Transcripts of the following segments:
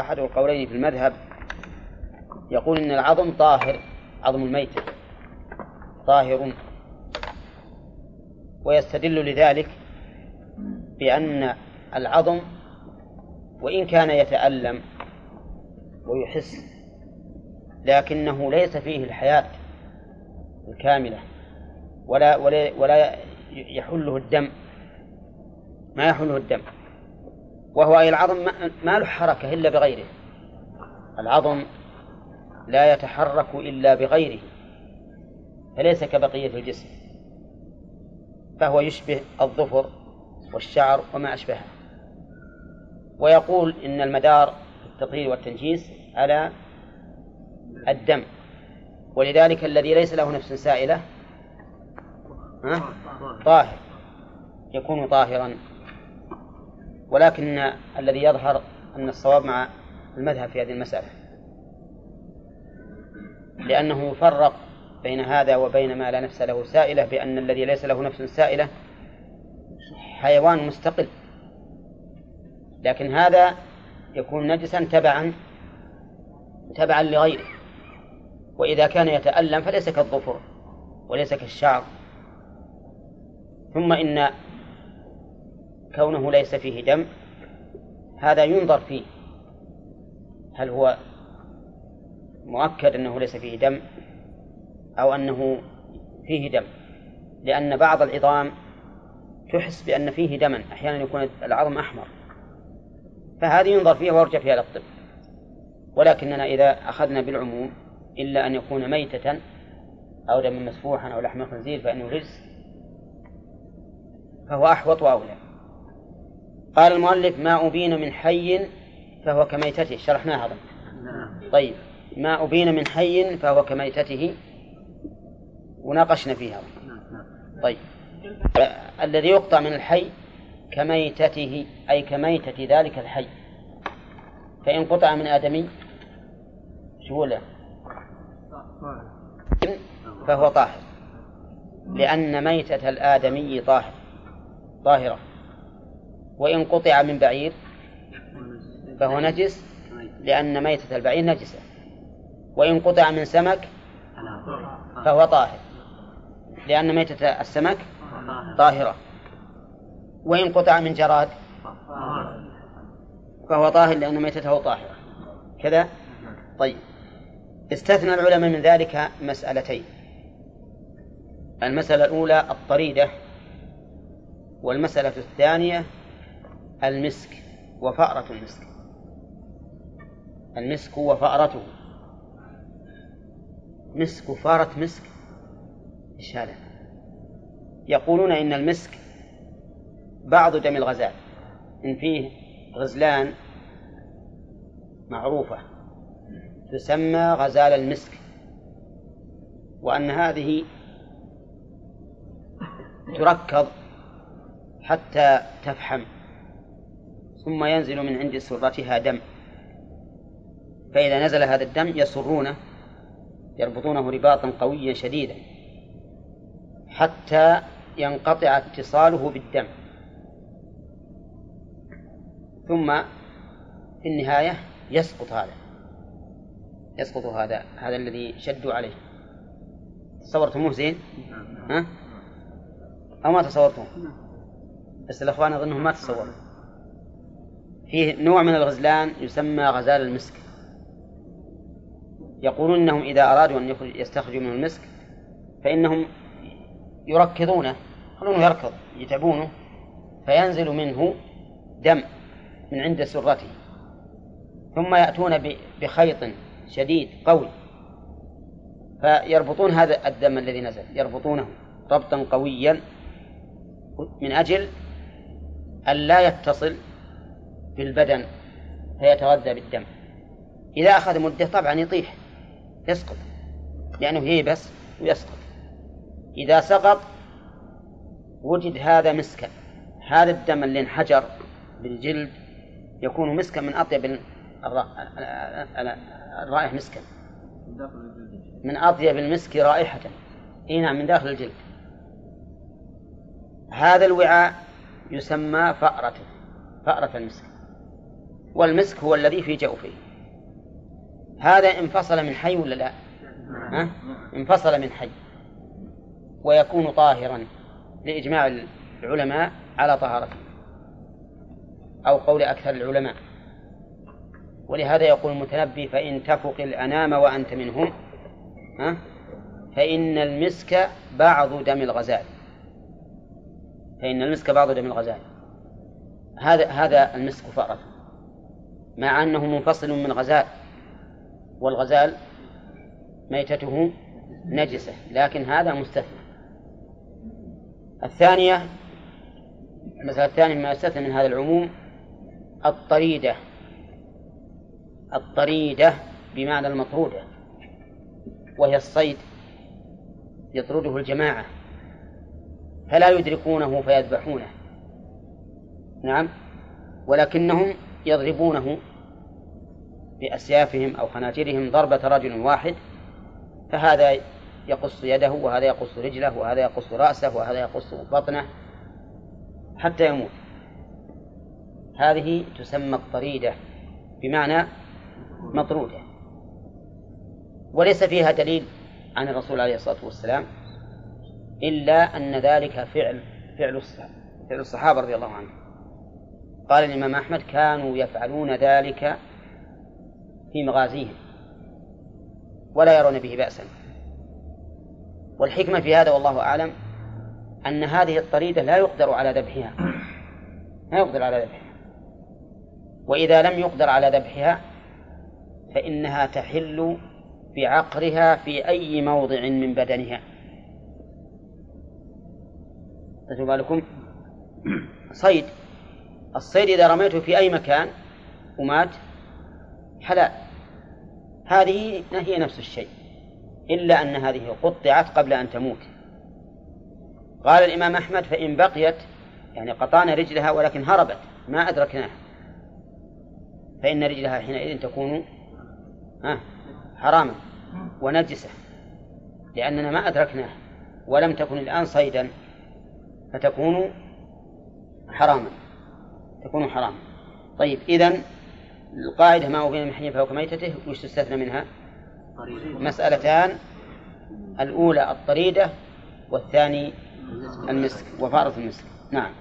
وأحد القولين في المذهب يقول إن العظم طاهر عظم الميتة طاهر ويستدل لذلك بأن العظم وإن كان يتألم ويحس لكنه ليس فيه الحياة الكاملة ولا ولا ولا يحله الدم ما يحله الدم. وهو أي العظم ما له حركة إلا بغيره. العظم لا يتحرك إلا بغيره فليس كبقية الجسم فهو يشبه الظفر والشعر وما أشبهه. ويقول إن المدار في التطهير والتنجيس على الدم ولذلك الذي ليس له نفس سائلة طاهر. يكون طاهرا. ولكن الذي يظهر أن الصواب مع المذهب في هذه المسألة. لأنه يفرق بين هذا وبين ما لا نفس له سائلة بأن الذي ليس له نفس سائلة حيوان مستقل. لكن هذا يكون نجسا تبعا تبعا لغيره. وإذا كان يتألم فليس كالظفر وليس كالشعر. ثم إن كونه ليس فيه دم هذا ينظر فيه. هل هو مؤكد أنه ليس فيه دم أو أنه فيه دم؟ لأن بعض العظام تحس بأن فيه دما أحيانا يكون العظم أحمر. فهذه ينظر فيها ويرجع فيها للطب ولكننا إذا أخذنا بالعموم إلا أن يكون ميتة أو دم مسفوحا أو لحم خنزير فإنه رجس فهو أحوط وأولى. قال المؤلف ما أبين من حي فهو كميتته. شرحناها أظن طيب. ما أبين من حي فهو كميتته. وناقشنا فيها. طيب. الذي يقطع من الحي كميتته أي كميتة ذلك الحي. فإن قطع من آدمي شو له؟ فهو طاهر. لأن ميتة الآدمي طاهر. طاهرة. وإن قطع من بعير فهو نجس لأن ميتة البعير نجسة. وإن قطع من سمك فهو طاهر. لأن ميتة السمك طاهرة. وإن قطع من جراد فهو طاهر لأن ميتته طاهرة. كذا؟ طيب. استثنى العلماء من ذلك مسألتين. المسألة الأولى الطريدة والمسألة الثانية المسك وفأرة المسك. المسك وفأرته مسك وفارة مسك. إيش هذا؟ يقولون إن المسك بعض دم الغزال. إن فيه غزلان معروفة تسمى غزال المسك. وأن هذه تركض حتى تفحم. ثم ينزل من عند سرتها دم فإذا نزل هذا الدم يسرونه يربطونه رباطا قويا شديدا حتى ينقطع اتصاله بالدم ثم في النهاية يسقط هذا يسقط هذا هذا الذي شدوا عليه تصورتموه زين؟ ها؟ أو ما تصورتوه؟ بس الأخوان أظنهم ما تصوروا فيه نوع من الغزلان يسمى غزال المسك. يقولون إنهم إذا أرادوا أن يستخرجوا منه المسك فإنهم يركضونه يخلونه يركض يتعبونه فينزل منه دم من عند سرته. ثم يأتون بخيط شديد قوي فيربطون هذا الدم الذي نزل يربطونه ربطا قويا من أجل أن لا يتصل بالبدن فيتغذى بالدم. إذا أخذ مدة طبعا يطيح يسقط لأنه ييبس ويسقط. إذا سقط وجد هذا مسكا هذا الدم اللي انحجر بالجلد يكون مسكا من أطيب الرائح مسكا من أطيب المسك رائحة. إي نعم من داخل الجلد. هذا الوعاء يسمى فأرة فأرة المسك. والمسك هو الذي في جوفه. هذا انفصل من حي ولا لا؟ ها؟ انفصل من حي. ويكون طاهرا لإجماع العلماء على طهارته. أو قول أكثر العلماء. ولهذا يقول المتنبي فإن تفق الأنام وأنت منهم ها؟ فإن المسك بعض دم الغزال. فإن المسك بعض دم الغزال. هذا هذا المسك فأرة مع أنه منفصل من غزال والغزال ميتته نجسة لكن هذا مستثنى. الثانية المسألة الثانية مما يستثنى من هذا العموم الطريدة الطريدة بمعنى المطرودة وهي الصيد يطرده الجماعة فلا يدركونه فيذبحونه. نعم؟ ولكنهم يضربونه بأسيافهم أو خناجرهم ضربة رجل واحد فهذا يقص يده وهذا يقص رجله وهذا يقص رأسه وهذا يقص بطنه حتى يموت. هذه تسمى الطريدة بمعنى مطرودة. وليس فيها دليل عن الرسول عليه الصلاة والسلام إلا أن ذلك فعل فعل الصحابة رضي الله عنهم. قال الإمام أحمد كانوا يفعلون ذلك في مغازيهم ولا يرون به بأسا. والحكمة في هذا والله أعلم أن هذه الطريدة لا يقدر على ذبحها. لا يقدر على ذبحها. وإذا لم يقدر على ذبحها فإنها تحل بعقرها في أي موضع من بدنها. خذوا بالكم صيد. الصيد إذا رميته في أي مكان ومات حلال. هذه هي نفس الشيء إلا أن هذه قطعت قبل أن تموت. قال الإمام أحمد فإن بقيت يعني قطعنا رجلها ولكن هربت ما أدركناها. فإن رجلها حينئذ تكون حراما ونجسة لأننا ما أدركناها ولم تكن الآن صيدا فتكون حراما. تكون حراما طيب إذن القاعدة ما بين المحيي فهو كميتته وش تستثنى منها؟ مسألتان الأولى الطريدة والثاني المسك وفارة المسك. نعم.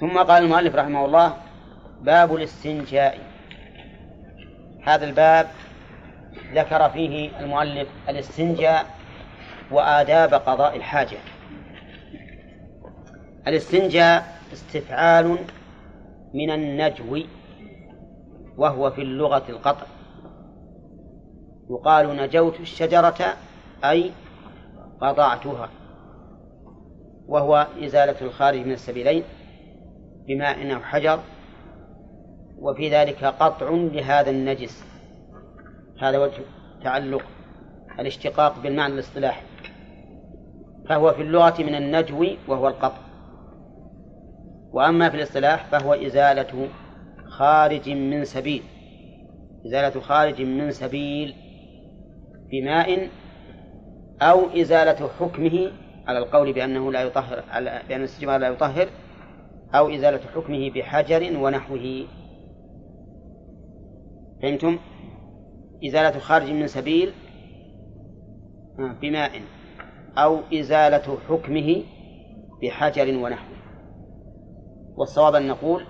ثم قال المؤلف رحمه الله باب الاستنجاء. هذا الباب ذكر فيه المؤلف الاستنجاء وآداب قضاء الحاجة. الاستنجاء استفعال من النجو وهو في اللغة القطع. يقال نجوت الشجرة أي قطعتها وهو إزالة الخارج من السبيلين بماء أو حجر وفي ذلك قطع لهذا النجس. هذا وجه تعلق الاشتقاق بالمعنى الاصطلاحي. فهو في اللغة من النجو وهو القطع. وأما في الاصطلاح فهو إزالة خارج من سبيل إزالة خارج من سبيل بماء أو إزالة حكمه على القول بأنه لا يطهر على بأن الاستجمار لا يطهر أو إزالة حكمه بحجر ونحوه فهمتم؟ إزالة خارج من سبيل بماء أو إزالة حكمه بحجر ونحوه والصواب أن نقول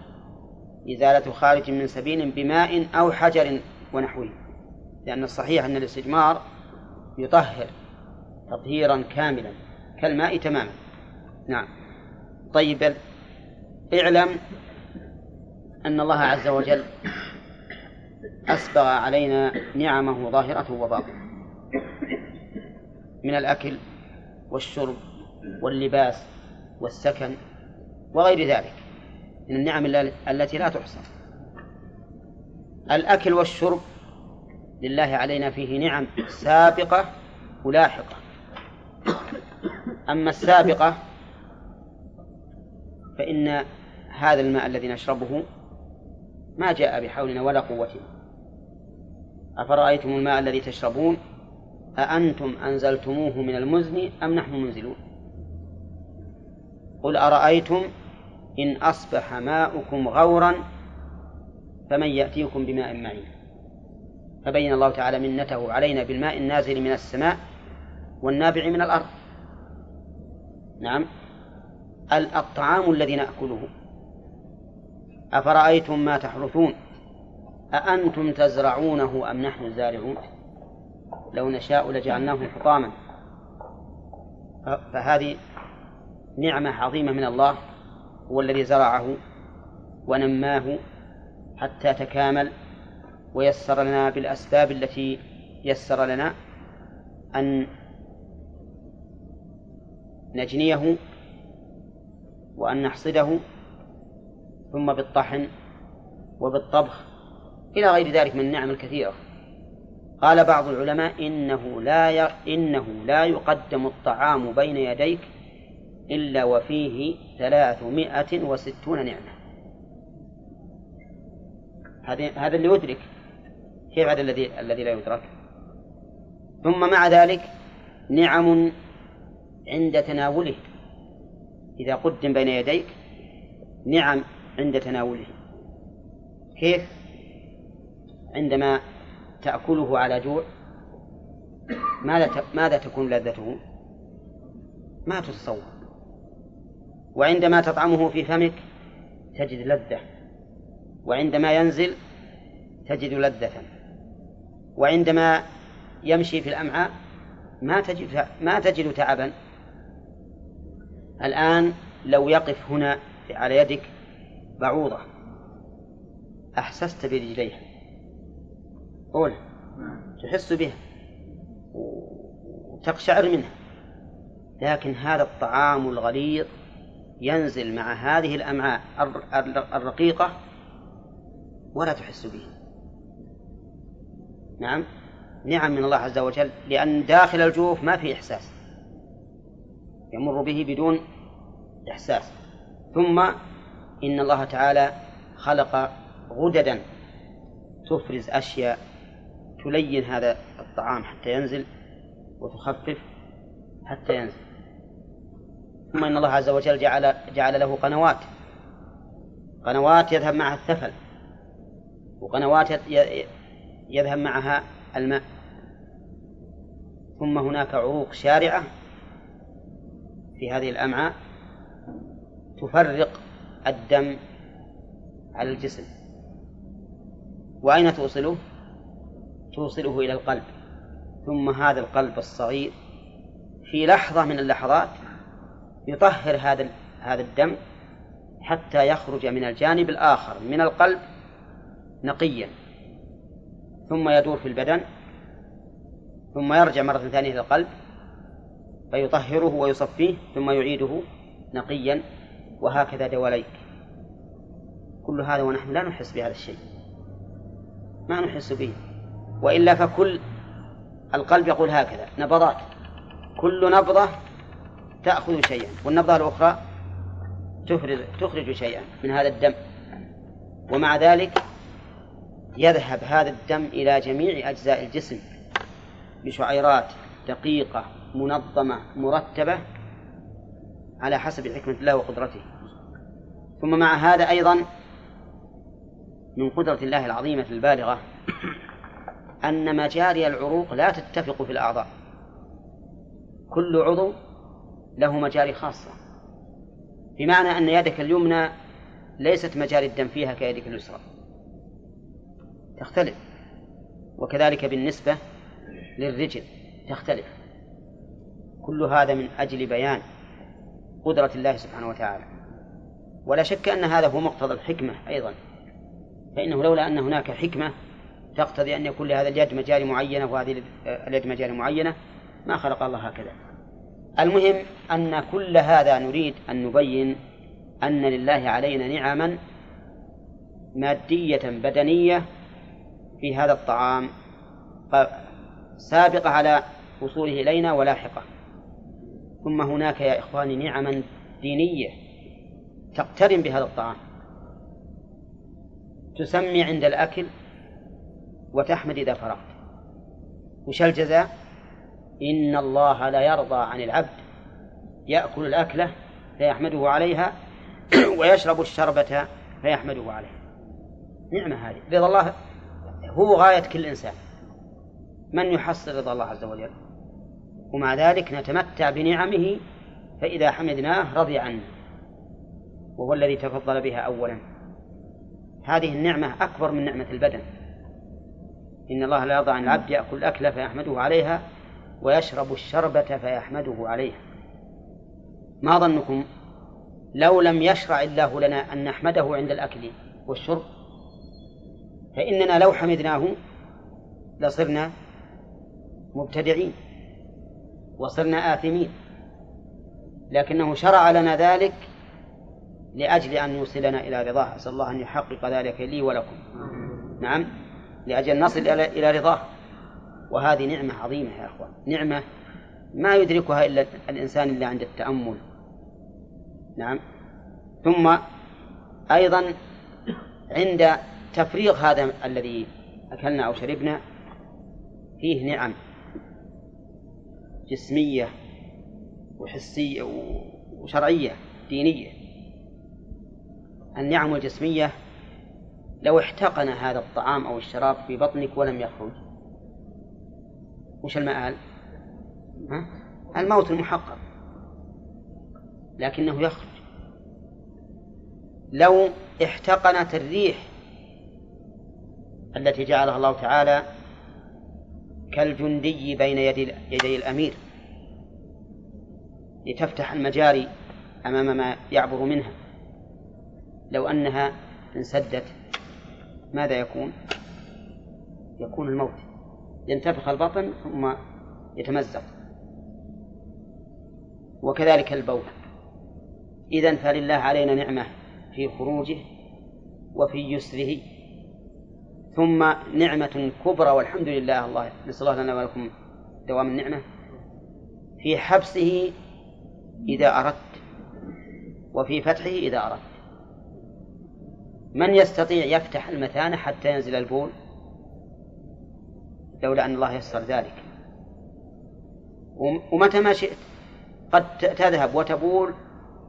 إزالة خارج من سبيل بماء أو حجر ونحوه لأن الصحيح أن الاستجمار يطهر تطهيرا كاملا كالماء تماما. نعم. طيب اعلم أن الله عز وجل أسبغ علينا نعمه ظاهرة وباطنة. من الأكل والشرب واللباس والسكن وغير ذلك. من النعم التي لا تحصى. الأكل والشرب لله علينا فيه نعم سابقة ولاحقة. أما السابقة فإن هذا الماء الذي نشربه ما جاء بحولنا ولا قوتنا أفرأيتم الماء الذي تشربون؟ أأنتم أنزلتموه من المزن أم نحن منزلون؟ قل أرأيتم إن أصبح ماؤكم غورا فمن يأتيكم بماء معين. فبين الله تعالى منته علينا بالماء النازل من السماء والنابع من الأرض. نعم. الطعام الذي نأكله. أفرأيتم ما تحرثون؟ أأنتم تزرعونه أم نحن الزارعون؟ لو نشاء لجعلناه حطاما. فهذه نعمة عظيمة من الله. هو الذي زرعه ونماه حتى تكامل ويسر لنا بالأسباب التي يسر لنا أن نجنيه وأن نحصده ثم بالطحن وبالطبخ إلى غير ذلك من النعم الكثيرة. قال بعض العلماء إنه لا ي... إنه لا يقدم الطعام بين يديك إلا وفيه ثلاثمائة وستون نعمة. هذا اللي يدرك كيف هذا الذي الذي لا يدرك. ثم مع ذلك نعم عند تناوله. إذا قدم بين يديك نعم عند تناوله. كيف؟ عندما تأكله على جوع ماذا ماذا تكون لذته؟ ما تتصور. وعندما تطعمه في فمك تجد لذة وعندما ينزل تجد لذة وعندما يمشي في الأمعاء ما تجد ما تجد تعبا. الآن لو يقف هنا على يدك بعوضة أحسست برجليها قول تحس بها وتقشعر منها لكن هذا الطعام الغليظ ينزل مع هذه الأمعاء الرقيقة ولا تحس به. نعم. نعم من الله عز وجل لأن داخل الجوف ما في إحساس. يمر به بدون إحساس. ثم إن الله تعالى خلق غددا تفرز أشياء تلين هذا الطعام حتى ينزل وتخفف حتى ينزل. ثم إن الله عز وجل جعل جعل له قنوات. قنوات يذهب معها الثفل. وقنوات يذهب معها الماء. ثم هناك عروق شارعة في هذه الأمعاء تفرق الدم على الجسم. وأين توصله؟ توصله إلى القلب. ثم هذا القلب الصغير في لحظة من اللحظات يطهر هذا هذا الدم حتى يخرج من الجانب الآخر من القلب نقيا. ثم يدور في البدن ثم يرجع مرة ثانية إلى القلب فيطهره ويصفيه ثم يعيده نقيا وهكذا دواليك. كل هذا ونحن لا نحس بهذا الشيء. ما نحس به. وإلا فكل القلب يقول هكذا نبضات. كل نبضة تأخذ شيئا والنبضة الأخرى تخرج تخرج شيئا من هذا الدم. ومع ذلك يذهب هذا الدم إلى جميع أجزاء الجسم بشعيرات دقيقة منظمة مرتبة على حسب حكمة الله وقدرته. ثم مع هذا أيضا من قدرة الله العظيمة البالغة أن مجاري العروق لا تتفق في الأعضاء. كل عضو له مجاري خاصة. بمعنى أن يدك اليمنى ليست مجاري الدم فيها كيدك اليسرى. تختلف. وكذلك بالنسبة للرجل تختلف. كل هذا من أجل بيان قدرة الله سبحانه وتعالى. ولا شك أن هذا هو مقتضى الحكمة أيضا. فإنه لولا أن هناك حكمة تقتضي أن يكون لهذا اليد مجاري معينة وهذه اليد مجاري معينة ما خلق الله هكذا. المهم أن كل هذا نريد أن نبين أن لله علينا نعما مادية بدنية في هذا الطعام سابقة على وصوله إلينا ولاحقة. ثم هناك يا إخواني نعما دينية تقترن بهذا الطعام. تسمي عند الأكل وتحمد إذا فرغت. وش الجزاء؟ إن الله لا يرضى عن العبد. يأكل الأكلة فيحمده عليها ويشرب الشربة فيحمده عليها. نعمة هذه. رضا الله هو غاية كل إنسان. من يحصل رضا الله عز وجل؟ ومع ذلك نتمتع بنعمه فإذا حمدناه رضي عنا وهو الذي تفضل بها أولا. هذه النعمة أكبر من نعمة البدن. إن الله لا يرضى عن العبد يأكل الأكلة فيحمده عليها ويشرب الشربة فيحمده عليها ما ظنكم؟ لو لم يشرع الله لنا أن نحمده عند الأكل والشرب فإننا لو حمدناه لصرنا مبتدعين وصرنا آثمين. لكنه شرع لنا ذلك لأجل أن يوصلنا إلى رضاه. أسأل الله أن يحقق ذلك لي ولكم. نعم لأجل نصل إلى رضاه. وهذه نعمة عظيمة يا أخوان. نعمة ما يدركها إلا الإنسان إلا عند التأمل. نعم. ثم أيضا عند تفريغ هذا الذي أكلنا أو شربنا فيه نعم جسمية وحسية وشرعية دينية. النعم الجسمية لو احتقن هذا الطعام أو الشراب في بطنك ولم يخرج. وش المآل؟ ها؟ الموت المحقق لكنه يخرج لو احتقنت الريح التي جعلها الله تعالى كالجندي بين يدي, يدي الأمير لتفتح المجاري أمام ما يعبر منها لو أنها انسدت ماذا يكون؟ يكون الموت ينتفخ البطن ثم يتمزق. وكذلك البول. إذا فلله علينا نعمة في خروجه وفي يسره. ثم نعمة كبرى والحمد لله. الله نسأل الله لنا ولكم دوام النعمة. في حبسه إذا أردت. وفي فتحه إذا أردت. من يستطيع يفتح المثانة حتى ينزل البول؟ لولا أن الله يسر ذلك. ومتى ما شئت قد تذهب وتبول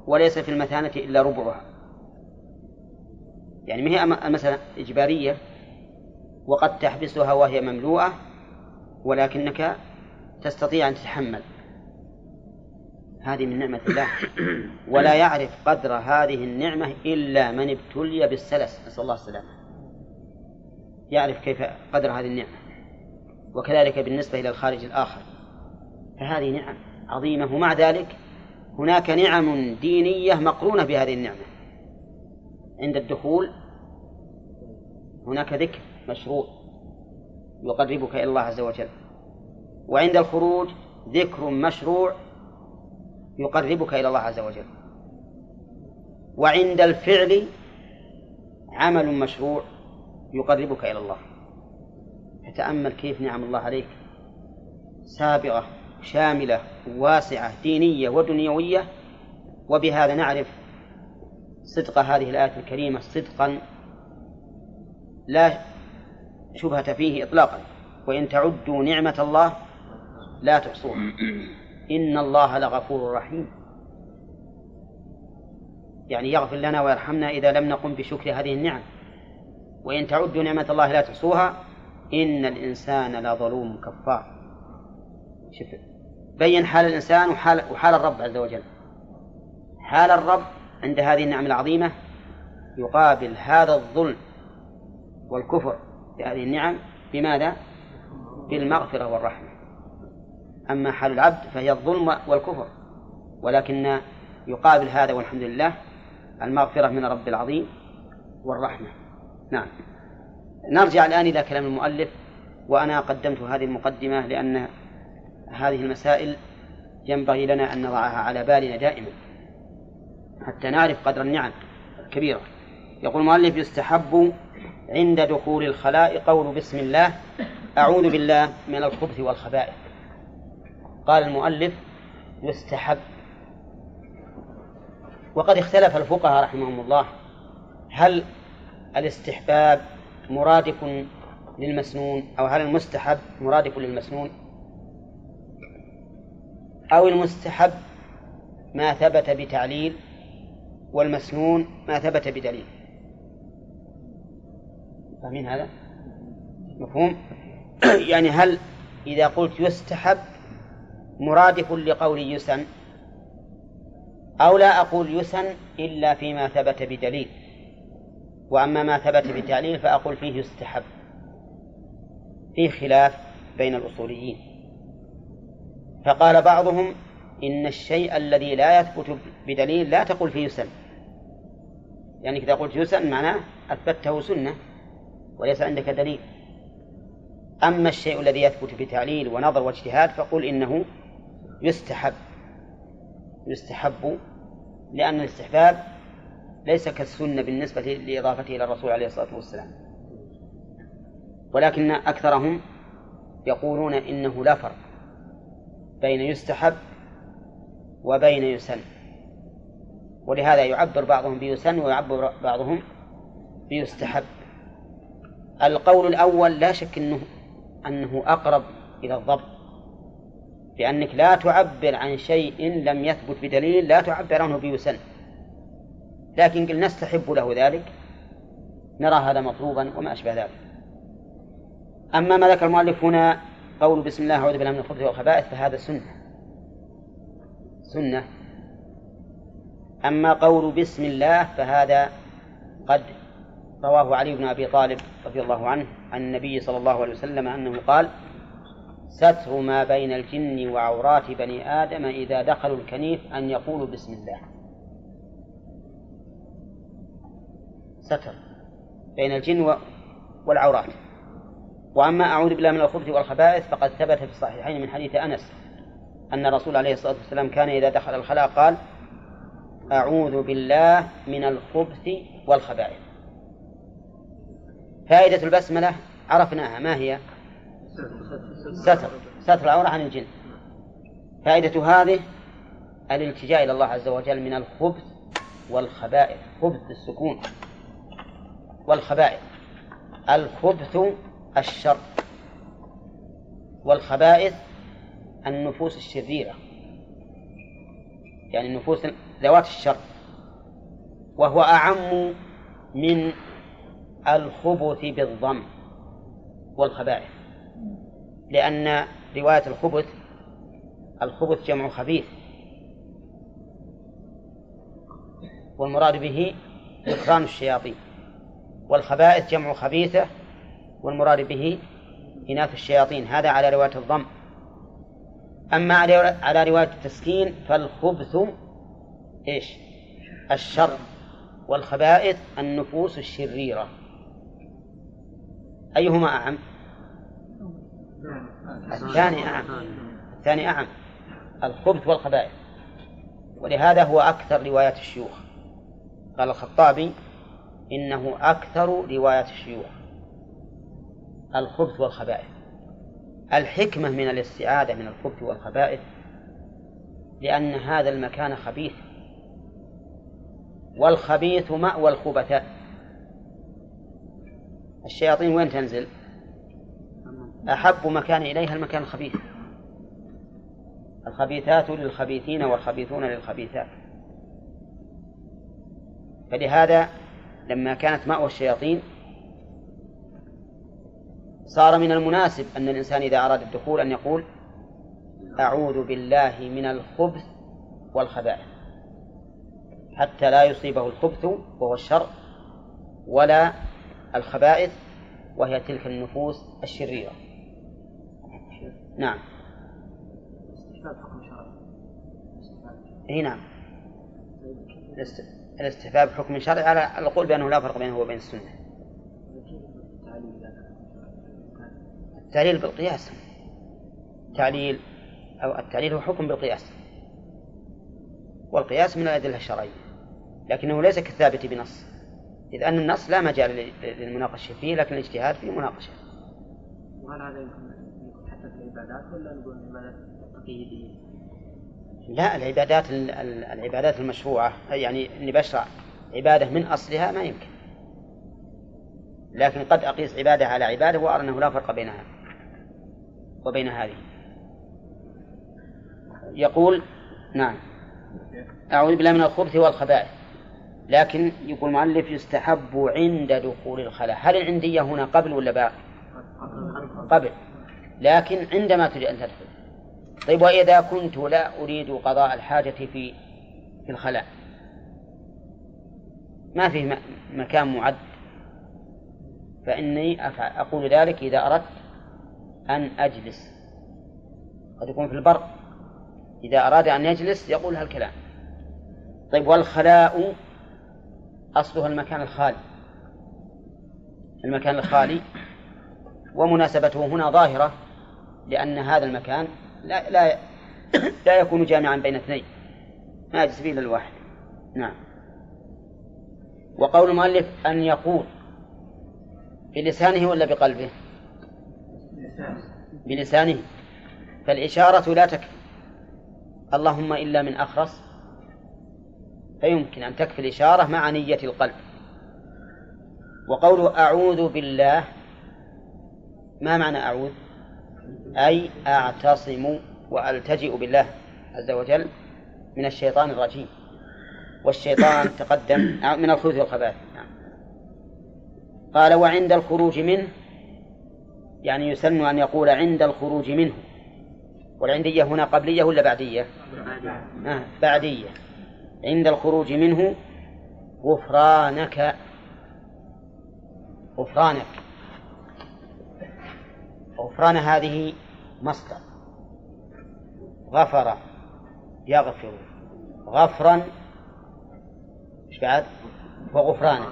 وليس في المثانة إلا ربعها. يعني ما هي المسألة إجبارية وقد تحبسها وهي مملوءة ولكنك تستطيع أن تتحمل. هذه من نعمة الله. ولا يعرف قدر هذه النعمة إلا من ابتلي بالسلس. نسأل الله السلامة. يعرف كيف قدر هذه النعمة. وكذلك بالنسبة إلى الخارج الآخر. فهذه نعم عظيمة ومع ذلك هناك نعم دينية مقرونة بهذه النعمة. عند الدخول هناك ذكر مشروع يقربك إلى الله عز وجل. وعند الخروج ذكر مشروع يقربك إلى الله عز وجل. وعند الفعل عمل مشروع يقربك إلى الله. فتأمل كيف نعم الله عليك. سابغة شاملة واسعة دينية ودنيوية. وبهذا نعرف صدق هذه الآية الكريمة صدقا لا شبهة فيه إطلاقا. وإن تعدوا نعمة الله لا تحصوها. إن الله لغفور رحيم. يعني يغفر لنا ويرحمنا إذا لم نقم بشكر هذه النعم. وإن تعدوا نعمة الله لا تحصوها إن الإنسان لظلوم كفار. شوف بين حال الإنسان وحال, وحال الرب عز وجل. حال الرب عند هذه النعم العظيمة يقابل هذا الظلم والكفر بهذه النعم بماذا؟ بالمغفرة والرحمة. أما حال العبد فهي الظلم والكفر ولكن يقابل هذا والحمد لله المغفرة من رب العظيم والرحمة. نعم. نرجع الآن إلى كلام المؤلف وأنا قدمت هذه المقدمة لأن هذه المسائل ينبغي لنا أن نضعها على بالنا دائما حتى نعرف قدر النعم الكبيرة. يقول المؤلف يستحب عند دخول الخلاء قول بسم الله أعوذ بالله من الخبث والخبائث. قال المؤلف يستحب. وقد اختلف الفقهاء رحمهم الله هل الاستحباب مرادف للمسنون أو هل المستحب مرادف للمسنون أو المستحب ما ثبت بتعليل والمسنون ما ثبت بدليل فاهمين هذا؟ مفهوم؟ يعني هل إذا قلت يستحب مرادف لقول يسن أو لا أقول يسن إلا فيما ثبت بدليل وأما ما ثبت بدليل فأقول فيه يستحب فيه خلاف بين الأصوليين. فقال بعضهم إن الشيء الذي لا يثبت بدليل لا تقول فيه يسن يعني إذا قلت يسن معناه أثبته سنة وليس عندك دليل. أما الشيء الذي يثبت بتعليل ونظر واجتهاد فقل إنه يستحب. يستحب لأن الاستحباب ليس كالسنة بالنسبة لإضافته إلى الرسول عليه الصلاة والسلام. ولكن أكثرهم يقولون إنه لا فرق بين يستحب وبين يسن. ولهذا يعبر بعضهم بيسن ويعبر بعضهم بيستحب. القول الأول لا شك أنه أنه أقرب إلى الضبط. لأنك لا تعبر عن شيء لم يثبت بدليل لا تعبر عنه بيسن. لكن قل نستحب له ذلك. نرى هذا مطلوبا وما أشبه ذلك. أما ما ذكر المؤلف هنا قول بسم الله أعوذ بالله من الخبث والخبائث فهذا سنة. سنة. أما قول بسم الله فهذا قد رواه علي بن أبي طالب رضي الله عنه عن النبي صلى الله عليه وسلم أنه قال ستر ما بين الجن وعورات بني آدم إذا دخلوا الكنيف أن يقولوا بسم الله. ستر بين الجن والعورات. وأما أعوذ بالله من الخبث والخبائث فقد ثبت في الصحيحين من حديث أنس أن الرسول عليه الصلاة والسلام كان إذا دخل الخلاء قال أعوذ بالله من الخبث والخبائث. فائدة البسملة عرفناها ما هي؟ ستر. ستر العورة عن الجن. فائدة هذه الالتجاء إلى الله عز وجل من الخبث والخبائث خبث السكون. والخبائث. الخبث الشر. والخبائث النفوس الشريرة. يعني النفوس ذوات الشر. وهو أعم من الخبث بالضم والخبائث. لأن رواية الخبث الخبث جمع خبيث. والمراد به ذكران الشياطين. والخبائث جمع خبيثة والمراد به إناث الشياطين. هذا على رواية الضم. أما على رواية التسكين فالخبث إيش؟ الشر. والخبائث النفوس الشريرة. أيهما أعم؟ الثاني أعم. الثاني أعم. الخبث والخبائث. ولهذا هو أكثر روايات الشيوخ. قال الخطابي إنه أكثر رواية الشيوخ. الخبث والخبائث. الحكمة من الاستعاذة من الخبث والخبائث لأن هذا المكان خبيث. والخبيث مأوى الخبثاء. الشياطين وين تنزل؟ أحب مكان إليها المكان الخبيث. الخبيثات للخبيثين والخبيثون للخبيثات. فلهذا لما كانت مأوى الشياطين صار من المناسب أن الإنسان إذا أراد الدخول أن يقول أعوذ بالله من الخبث والخبائث حتى لا يصيبه الخبث وهو الشر ولا الخبائث وهي تلك النفوس الشريرة. نعم. حكم شرعي. نعم. الاستحباب حكم شرعي على القول بأنه لا فرق بينه وبين السنة. التعليل بالقياس. التعليل أو التعليل هو حكم بالقياس. والقياس من الأدلة الشرعية. لكنه ليس كالثابت بنص. إذ أن النص لا مجال للمناقشة فيه لكن الاجتهاد فيه مناقشة. وهل هذا يمكن حتى في العبادات ولا نقول العبادات التقييدية؟ لا العبادات العبادات المشروعة يعني إني بشرع عبادة من أصلها ما يمكن. لكن قد أقيس عبادة على عبادة وأرى أنه لا فرق بينها وبين هذه. يقول نعم. أعوذ بالله من الخبث والخبائث. لكن يقول المؤلف يستحب عند دخول الخلاء. هل العندية هنا قبل ولا بعد؟ قبل. لكن عندما تريد أن تدخل. طيب وإذا كنت لا أريد قضاء الحاجة في في الخلاء ما فيه مكان معد؟ فإني أقول ذلك إذا أردت أن أجلس. قد يكون في البر. إذا أراد أن يجلس يقول هالكلام. طيب والخلاء أصلها المكان الخالي. المكان الخالي ومناسبته هنا ظاهرة لأن هذا المكان لا لا لا يكون جامعا بين اثنين. ما يجلس فيه إلا الواحد. نعم. وقول المؤلف أن يقول بلسانه ولا بقلبه؟ بلسانه. فالإشارة لا تكفي اللهم إلا من أخرس. فيمكن أن تكفي الإشارة مع نية القلب. وقوله أعوذ بالله ما معنى أعوذ؟ أي أعتصم وألتجئ بالله عز وجل من الشيطان الرجيم. والشيطان تقدم من الخبث والخبائث نعم. قال وعند الخروج منه يعني يسن أن يقول عند الخروج منه. والعندية هنا قبلية ولا بعدية؟ آه بعدية. عند الخروج منه غفرانك غفرانك. غفران هذه مصدر. غفر. يغفر. غفرا. إيش بعد؟ وغفرانا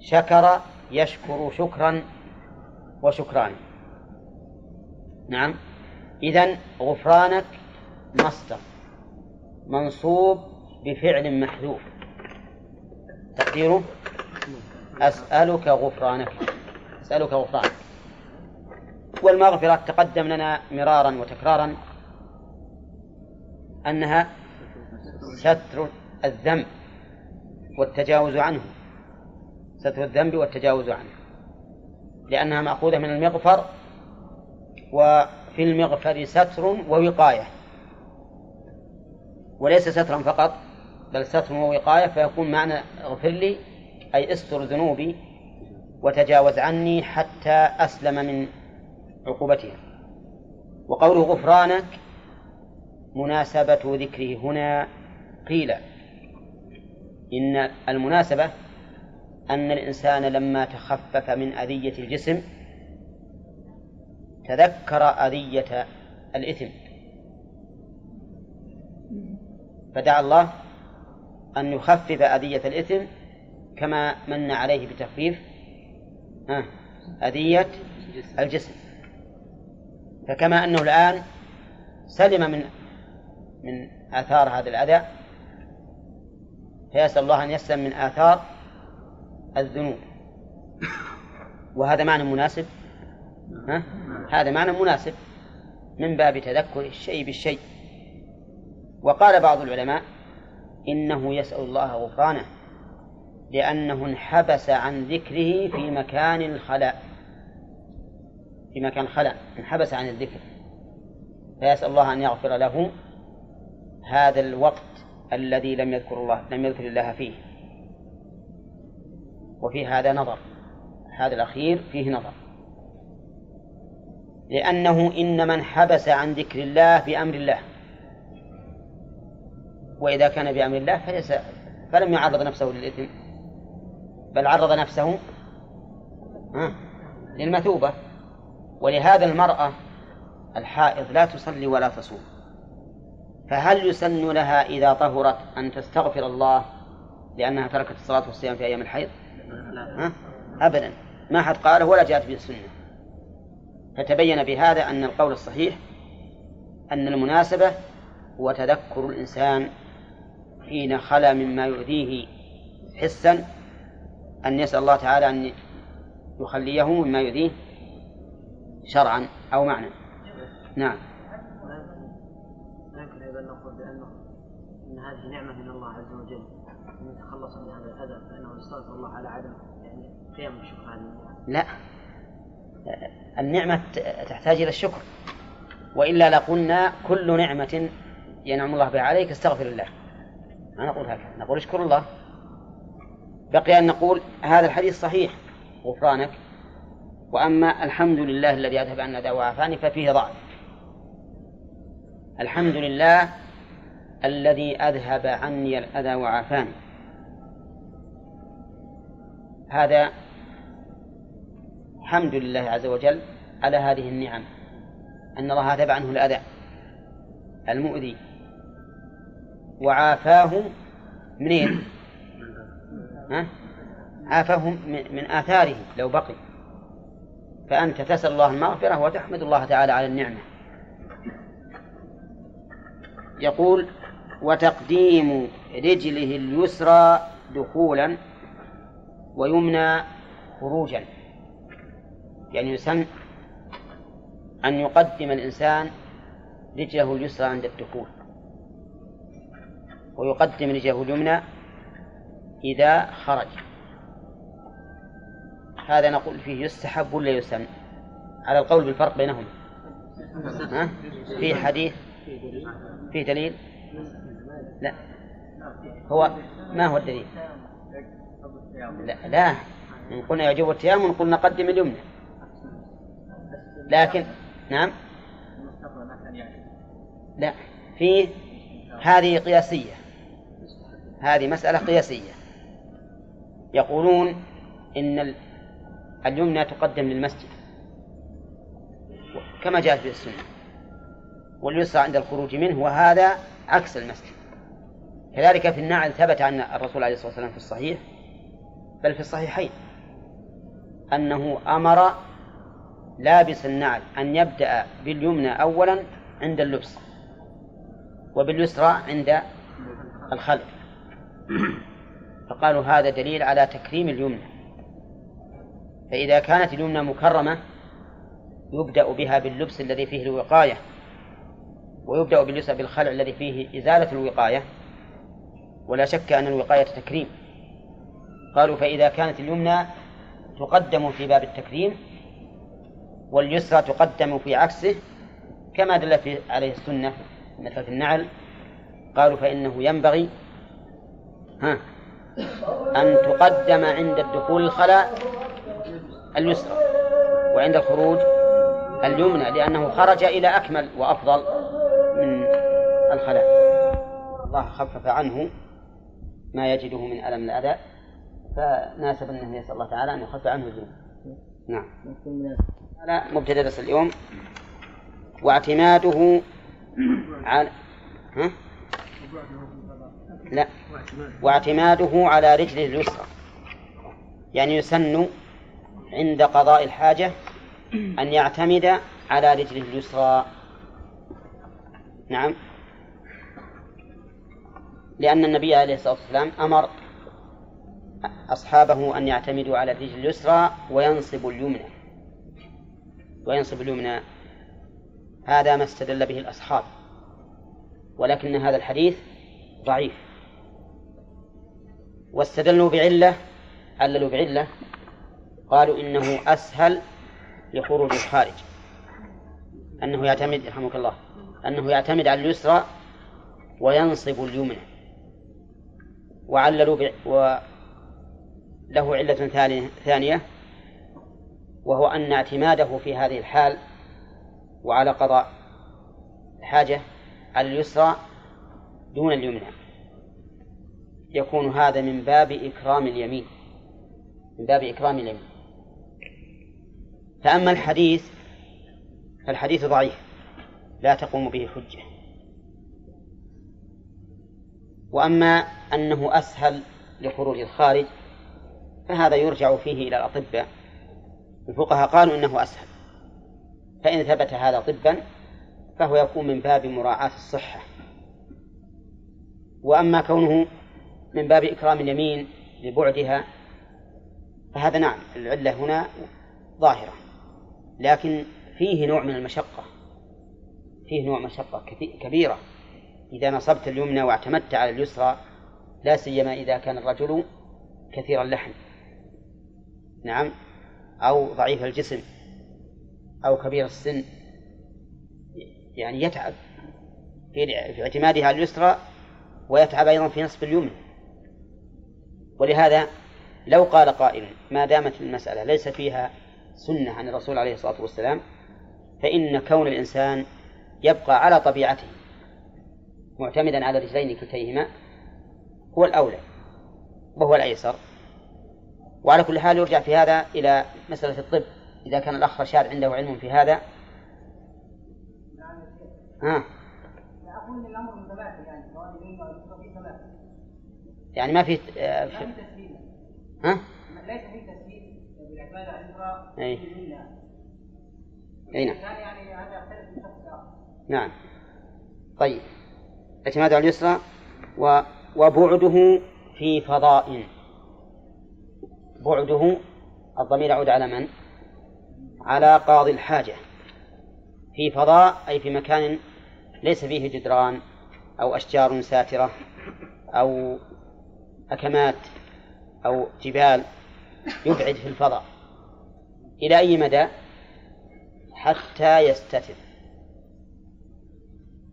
شكر. يشكر شكرا وشكران. نعم. إذن غفرانك مصدر. منصوب بفعل محذوف. تقديره؟ أسألك غفرانك. أسألك غفرانك. والمغفرة تقدم لنا مرارا وتكرارا أنها ستر الذنب والتجاوز عنه. ستر الذنب والتجاوز عنه. لأنها مأخوذة من المغفر وفي المغفر ستر ووقاية. وليس سترا فقط بل ستر ووقاية فيكون معنى اغفر لي أي استر ذنوبي وتجاوز عني حتى أسلم من عقوبتها. وقوله غفرانك مناسبة ذكره هنا قيل إن المناسبة أن الإنسان لما تخفف من أذية الجسم تذكر أذية الإثم. فدعا الله أن يخفف أذية الإثم كما من عليه بتخفيف أذية الجسم. فكما أنه الآن سلم من من آثار هذا الأذى فيسأل الله أن يسلم من آثار الذنوب. وهذا معنى مناسب؟ ها؟ هذا معنى مناسب. من باب تذكر الشيء بالشيء. وقال بعض العلماء إنه يسأل الله غفرانه لأنه انحبس عن ذكره في مكان الخلاء. في مكان خلاء انحبس عن الذكر. فيسأل الله أن يغفر له هذا الوقت الذي لم يذكر الله لم يذكر الله فيه. وفي هذا نظر هذا الأخير فيه نظر. لأنه إنما انحبس عن ذكر الله بأمر الله. وإذا كان بأمر الله فليس فلم يعرض نفسه للإثم بل عرض نفسه للمثوبة. ولهذا المرأة الحائض لا تصلي ولا تصوم. فهل يسن لها إذا طهرت أن تستغفر الله لأنها تركت الصلاة والصيام في أيام الحيض؟ أبدا. ما حد قاله ولا جاءت به السنة. فتبين بهذا أن القول الصحيح أن المناسبة هو تذكر الإنسان حين خلا مما يؤذيه حسا أن يسأل الله تعالى أن يخليه مما يؤذيه شرعا أو معنى. نعم. يمكن أيضا نقول بأنه أن هذه نعمة من الله عز وجل أن يتخلص من هذا الأذى فإنه يستغفر الله على عدم يعني قيام الشكر هذه. لا. النعمة تحتاج إلى الشكر. وإلا لقلنا كل نعمة ينعم الله بها عليك استغفر الله. ما نقول هكذا. نقول اشكر الله. بقي أن نقول هذا الحديث صحيح. غفرانك. وأما الحمد لله الذي أذهب عنا داء وعافاني ففيه ضعف. الحمد لله الذي أذهب عني الأذى وعافاني هذا حمد لله عز وجل على هذه النعم. أن الله أذهب عنه الأذى المؤذي. وعافاه منين؟ ها؟ عافاه من آثاره لو بقي. فأنت تسأل الله المغفرة وتحمد الله تعالى على النعمة. يقول وتقديم رجله اليسرى دخولا ويمنى خروجا. يعني يسن أن يقدم الإنسان رجله اليسرى عند الدخول. ويقدم رجله اليمنى إذا خرج. هذا نقول فيه يستحب ولا يسن؟ على القول بالفرق بينهما ها؟ في حديث؟ في دليل؟ لا. هو ما هو الدليل؟ لا لا. إن قلنا يجب التيامن قلنا قدم اليمنى. لكن نعم. لا. في هذه قياسية. هذه مسألة قياسية. يقولون إن اليمنى تقدم للمسجد. كما جاءت في السنة. واليسرى عند الخروج منه وهذا عكس المسجد. كذلك في النعل ثبت عن الرسول عليه الصلاة والسلام في الصحيح بل في الصحيحين أنه أمر لابس النعل أن يبدأ باليمنى أولا عند اللبس وباليسرى عند الخلف. فقالوا هذا دليل على تكريم اليمنى. فإذا كانت اليمنى مكرمة يبدأ بها باللبس الذي فيه الوقاية ويبدأ باليسرى بالخلع الذي فيه إزالة الوقاية. ولا شك أن الوقاية تكريم. قالوا فإذا كانت اليمنى تقدم في باب التكريم واليسرى تقدم في عكسه كما دل في عليه السنة مثل النعل قالوا فإنه ينبغي ها أن تقدم عند الدخول الخلاء اليسرى وعند الخروج اليمنى لأنه خرج إلى أكمل وأفضل من الخلاء. الله خفف عنه ما يجده من ألم الأذى فناسب أنه يسأل الله تعالى أن يخفف عنه الذنوب. نعم. هذا مبتدأ درس اليوم. واعتماده على ها؟ لا. واعتماده على رجله اليسرى يعني يسن عند قضاء الحاجة أن يعتمد على رجله اليسرى. نعم. لأن النبي عليه الصلاة والسلام أمر أصحابه أن يعتمدوا على الرجل اليسرى وينصب اليمنى. وينصب اليمنى. هذا ما استدل به الأصحاب. ولكن هذا الحديث ضعيف. واستدلوا بعلة عللوا بعلة. قالوا إنه أسهل لخروج الخارج. أنه يعتمد رحمك الله أنه يعتمد على اليسرى وينصب اليمنى. وعللوا. وله علة ثانية وهو أن اعتماده في هذه الحال وعلى قضاء الحاجة على اليسرى دون اليمنى. يكون هذا من باب إكرام اليمين من باب إكرام اليمين. فأما الحديث فالحديث ضعيف لا تقوم به حجة. وأما أنه أسهل لخروج الخارج فهذا يرجع فيه إلى الأطباء. الفقهاء قالوا إنه أسهل. فإن ثبت هذا طبا فهو يكون من باب مراعاة الصحة. وأما كونه من باب إكرام اليمين لبعدها فهذا نعم العلة هنا ظاهرة. لكن فيه نوع من المشقة. فيه نوع مشقة كبيرة. إذا نصبت اليمنى واعتمدت على اليسرى لا سيما إذا كان الرجل كثير اللحم. نعم؟ أو ضعيف الجسم. أو كبير السن. يعني يتعب. في اعتماده على اليسرى ويتعب أيضا في نصب اليمنى. ولهذا لو قال قائل ما دامت المسألة ليس فيها سنة عن الرسول عليه الصلاة والسلام فإن كون الإنسان يبقى على طبيعته معتمدا على رجلين كلتيهما هو الأولى وهو الأيسر. وعلى كل حال يرجع في هذا إلى مسألة الطب. إذا كان الأخ رشاد عنده علم في هذا. ها؟ يعني ما في آه ها؟ ليس في على الأخرى أي. أي نعم. يعني هذا يختلف نعم. طيب. اعتماد على اليسرى و... وبعده في فضاء بعده الضمير يعود على من؟ على قاضي الحاجة. في فضاء أي في مكان ليس فيه جدران أو أشجار ساترة أو أكمات أو جبال يبعد في الفضاء. إلى أي مدى؟ حتى يستتر.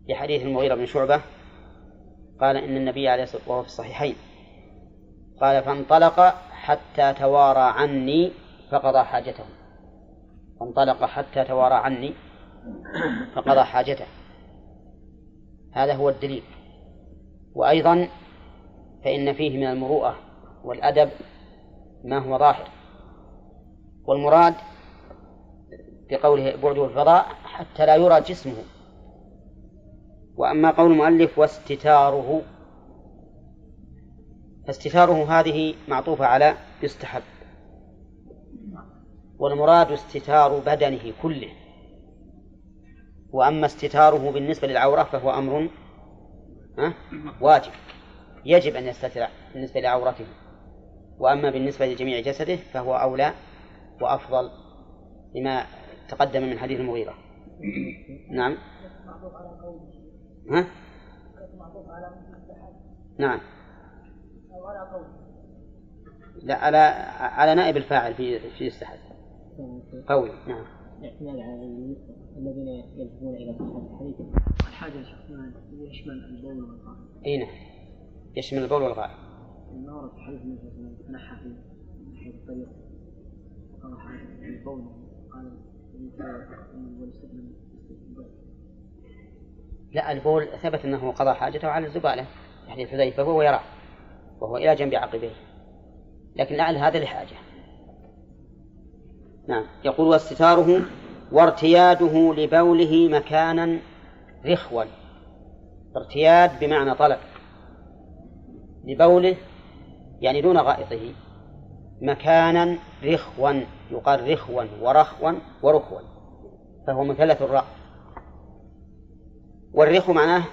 في حديث المغيرة بن شعبة قال إن النبي عليه الصلاة والسلام في الصحيحين. قال فانطلق حتى توارى عني فقضى حاجته. فانطلق حتى توارى عني فقضى حاجته. هذا هو الدليل. وأيضا فإن فيه من المروءة والأدب ما هو ظاهر. والمراد بقوله بعده الفضاء حتى لا يرى جسمه. وأما قول المؤلف واستتاره فاستتاره هذه معطوفة على يستحب. والمراد استتار بدنه كله. وأما استتاره بالنسبة للعورة فهو أمر واجب. يجب أن يستتر بالنسبة لعورته. وأما بالنسبة لجميع جسده فهو أولى وأفضل لما تقدم من حديث المغيرة. نعم. ها؟ نعم. لا على على نائب الفاعل في في السحب قول نعم. اعتماد على الذين يذهبون إلى الحديث. الحاجة يشمل البول والغائط إي نعم. يشمل البول والغائط ما ورد في حديث النبي صلى الله عليه وسلم تنحى في ناحيه الطريق لا البول ثبت أنه قضى حاجته على الزبالة حديث حذيفه وهو يراه وهو إلى جنب عقبيه. لكن لعل هذا لحاجة. نعم. يقول واستتاره وارتياده لبوله مكانا رخوا. ارتياد بمعنى طلب. لبوله يعني دون غائطه. مكانا رخوا يقال رخوا ورخوا ورخوا فهو مثلث الراء. والرخو معناه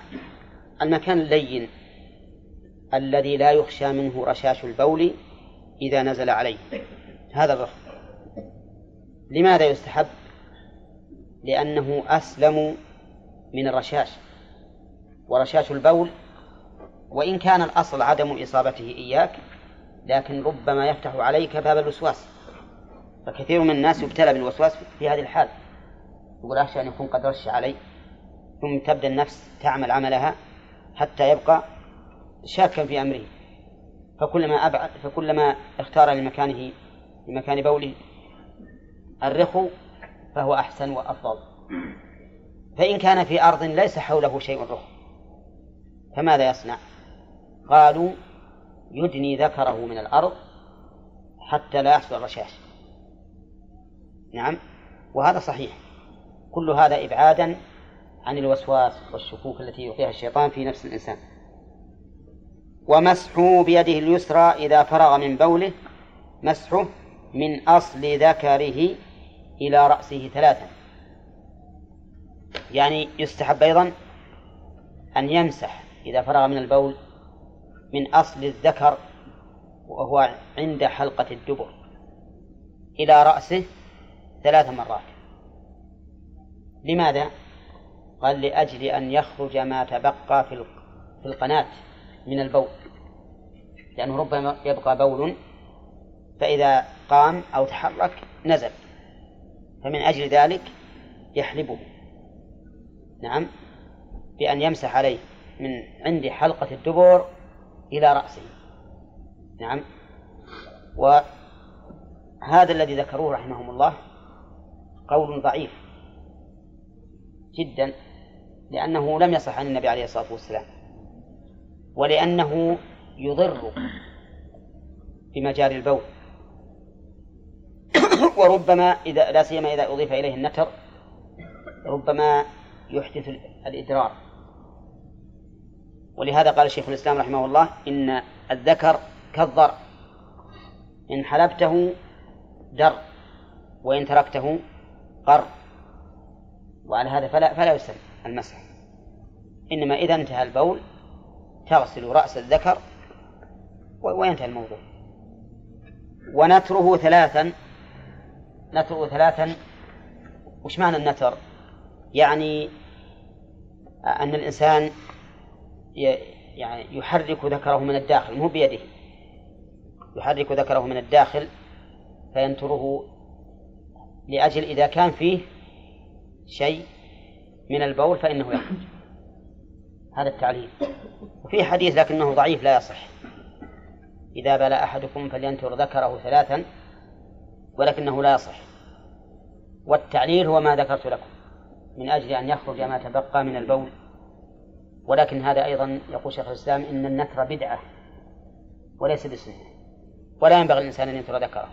المكان اللين الذي لا يخشى منه رشاش البول إذا نزل عليه. هذا الرخو. لماذا يستحب؟ لأنه أسلم من الرشاش ورشاش البول وإن كان الأصل عدم إصابته إياك لكن ربما يفتح عليك باب الوسواس. فكثير من الناس يبتلى بالوسواس في هذه الحال. يقول أخشى أن يكون قد رش علي. ثم تبدأ النفس تعمل عملها حتى يبقى شاكا في أمره فكلما أبعد فكلما اختار لمكانه لمكان بوله الرخو فهو أحسن وأفضل. فإن كان في أرض ليس حوله شيء رخو فماذا يصنع؟ قالوا يدني ذكره من الأرض حتى لا يحصل الرشاش. نعم وهذا صحيح. كل هذا إبعادا عن الوسواس والشكوك التي يلقيها الشيطان في نفس الإنسان. ومسحه بيده اليسرى إذا فرغ من بوله مسحه من أصل ذكره إلى رأسه ثلاثا. يعني يستحب أيضا أن يمسح إذا فرغ من البول من أصل الذكر وهو عند حلقة الدبر. إلى رأسه ثلاث مرات. لماذا؟ قال لأجل أن يخرج ما تبقى في القناة من البول. لأنه ربما يبقى بول فإذا قام أو تحرك نزل. فمن أجل ذلك يحلبه. نعم؟ بأن يمسح عليه من عند حلقة الدبر إلى رأسه. نعم. وهذا الذي ذكروه رحمهم الله قول ضعيف جدا لأنه لم يصح عن النبي عليه الصلاة والسلام ولأنه يضر بمجاري البول. وربما إذا لا سيما إذا أضيف إليه النتر ربما يحدث الإدرار. ولهذا قال الشيخ الإسلام رحمه الله إن الذكر كالضر إن حلبته در وإن تركته قر. وعلى هذا فلا فلا يسلم المسح. إنما إذا انتهى البول تغسل رأس الذكر وينتهي الموضوع. ونتره ثلاثا. نتره ثلاثا. وش معنى النتر؟ يعني أن الإنسان يعني يحرك ذكره من الداخل مو بيده. يحرك ذكره من الداخل فينتره لأجل إذا كان فيه شيء من البول فإنه يخرج. هذا التعليل. وفي حديث لكنه ضعيف لا يصح. إذا بلى أحدكم فلينتر ذكره ثلاثا ولكنه لا يصح. والتعليل هو ما ذكرت لكم من أجل أن يخرج ما تبقى من البول. ولكن هذا أيضا يقول شيخ الإسلام إن النتر بدعة وليس بسنة ولا ينبغي الإنسان أن ينتر ذكره.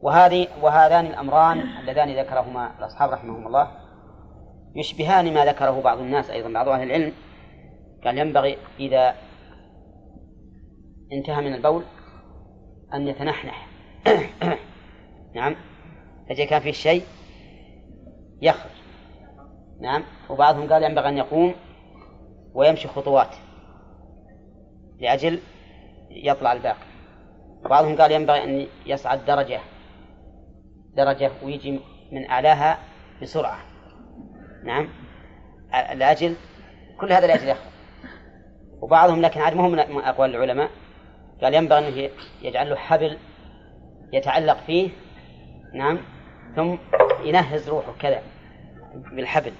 وهذه وهذان الأمران اللذان ذكرهما الأصحاب رحمهم الله يشبهان ما ذكره بعض الناس أيضا بعض أهل العلم. قال ينبغي إذا انتهى من البول أن يتنحنح. نعم. إذا كان فيه شيء يخرج. نعم. وبعضهم قال ينبغي أن يقوم ويمشي خطوات لأجل يطلع الباقي. وبعضهم قال ينبغي أن يصعد درجة درجة ويجي من أعلاها بسرعة. نعم. لأجل كل هذا لأجل يخرج وبعضهم لكن عاد من أقوال العلماء. قال ينبغي أنه يجعل له حبل يتعلق فيه. نعم. ثم ينهز روحه كذا بالحبل.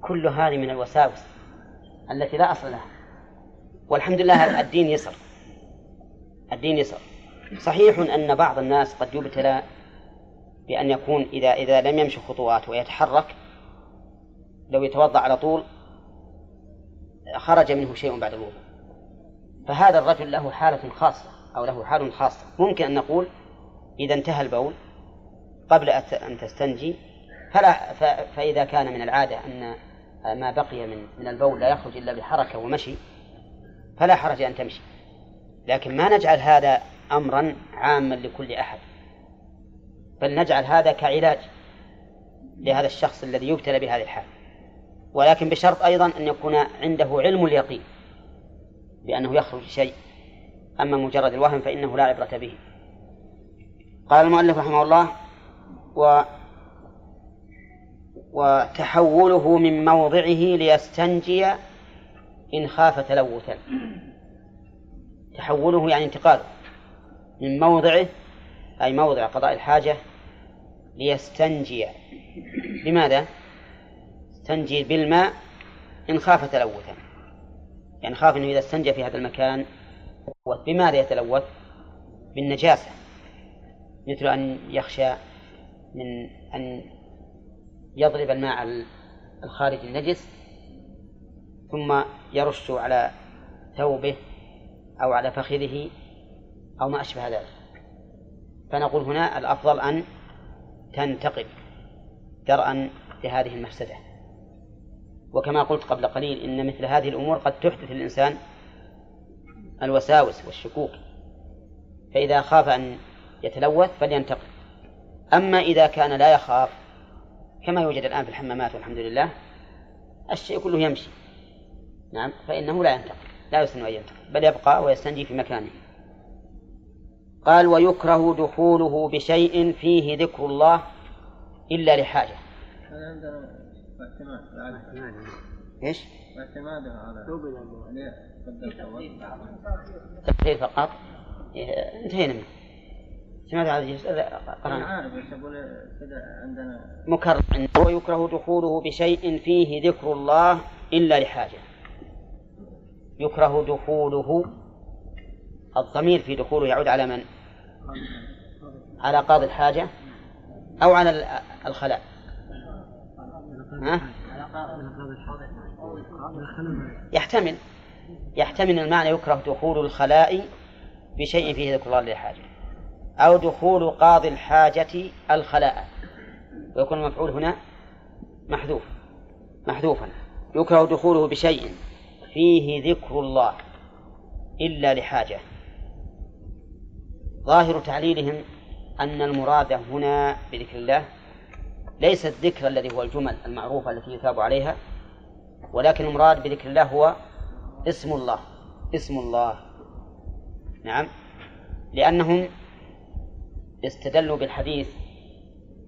كل هذه من الوساوس. التي لا أصل لها. والحمد لله الدين يسر. الدين يسر. صحيح أن بعض الناس قد يبتلى بأن يكون إذا إذا لم يمشي خطوات ويتحرك لو يتوضأ على طول خرج منه شيء بعد الوضوء. فهذا الرجل له حالة خاصة أو له حال خاصة. ممكن أن نقول إذا انتهى البول قبل أن تستنجي فلا فإذا كان من العادة أن ما بقي من من البول لا يخرج إلا بحركة ومشي فلا حرج أن تمشي. لكن ما نجعل هذا أمرا عاما لكل أحد بل نجعل هذا كعلاج لهذا الشخص الذي يبتلى بهذه الحال. ولكن بشرط أيضا أن يكون عنده علم اليقين بأنه يخرج شيء أما مجرد الوهم فإنه لا عبرة به. قال المؤلف رحمه الله و وتحوله من موضعه ليستنجي إن خاف تلوثا. تحوله يعني انتقاله. من موضعه أي موضع قضاء الحاجة ليستنجي. لماذا؟ استنجي بالماء إن خاف تلوثا. يعني خاف أنه إذا استنجى في هذا المكان بماذا يتلوث؟ بالنجاسة. مثل أن يخشى من أن يضرب الماء الخارج النجس ثم يرش على ثوبه أو على فخذه أو ما أشبه ذلك. فنقول هنا الأفضل أن تنتقل درءا لهذه المفسدة. وكما قلت قبل قليل إن مثل هذه الأمور قد تحدث الإنسان الوساوس والشكوك. فإذا خاف أن يتلوث فلينتقل أما إذا كان لا يخاف كما يوجد الآن في الحمامات والحمد لله الشيء كله يمشي. نعم فإنه لا ينتقل لا يسن أن ينتقل بل يبقى ويستنجي في مكانه. قال ويكره دخوله بشيء فيه ذكر الله إلا لحاجة. هذا عندنا اعتماد إيش؟ اعتماده على تقدير فقط. انتهينا منه. سمعت هذا الجزء قرأنا. عارف عندنا. مكرر. ويكره دخوله بشيء فيه ذكر الله إلا لحاجة. يكره دخوله الضمير في دخوله يعود على من؟ على قاضي الحاجة أو على ال- الخلاء. ها؟ يحتمل. يحتمل المعنى يكره دخول الخلاء بشيء فيه ذكر الله للحاجة أو دخول قاضي الحاجة الخلاء. ويكون المفعول هنا محذوف محذوفا. يكره دخوله بشيء فيه ذكر الله إلا لحاجة. ظاهر تعليلهم أن المراد هنا بذكر الله ليس الذكر الذي هو الجمل المعروفة التي يثاب عليها ولكن المراد بذكر الله هو اسم الله اسم الله. نعم. لأنهم استدلوا بالحديث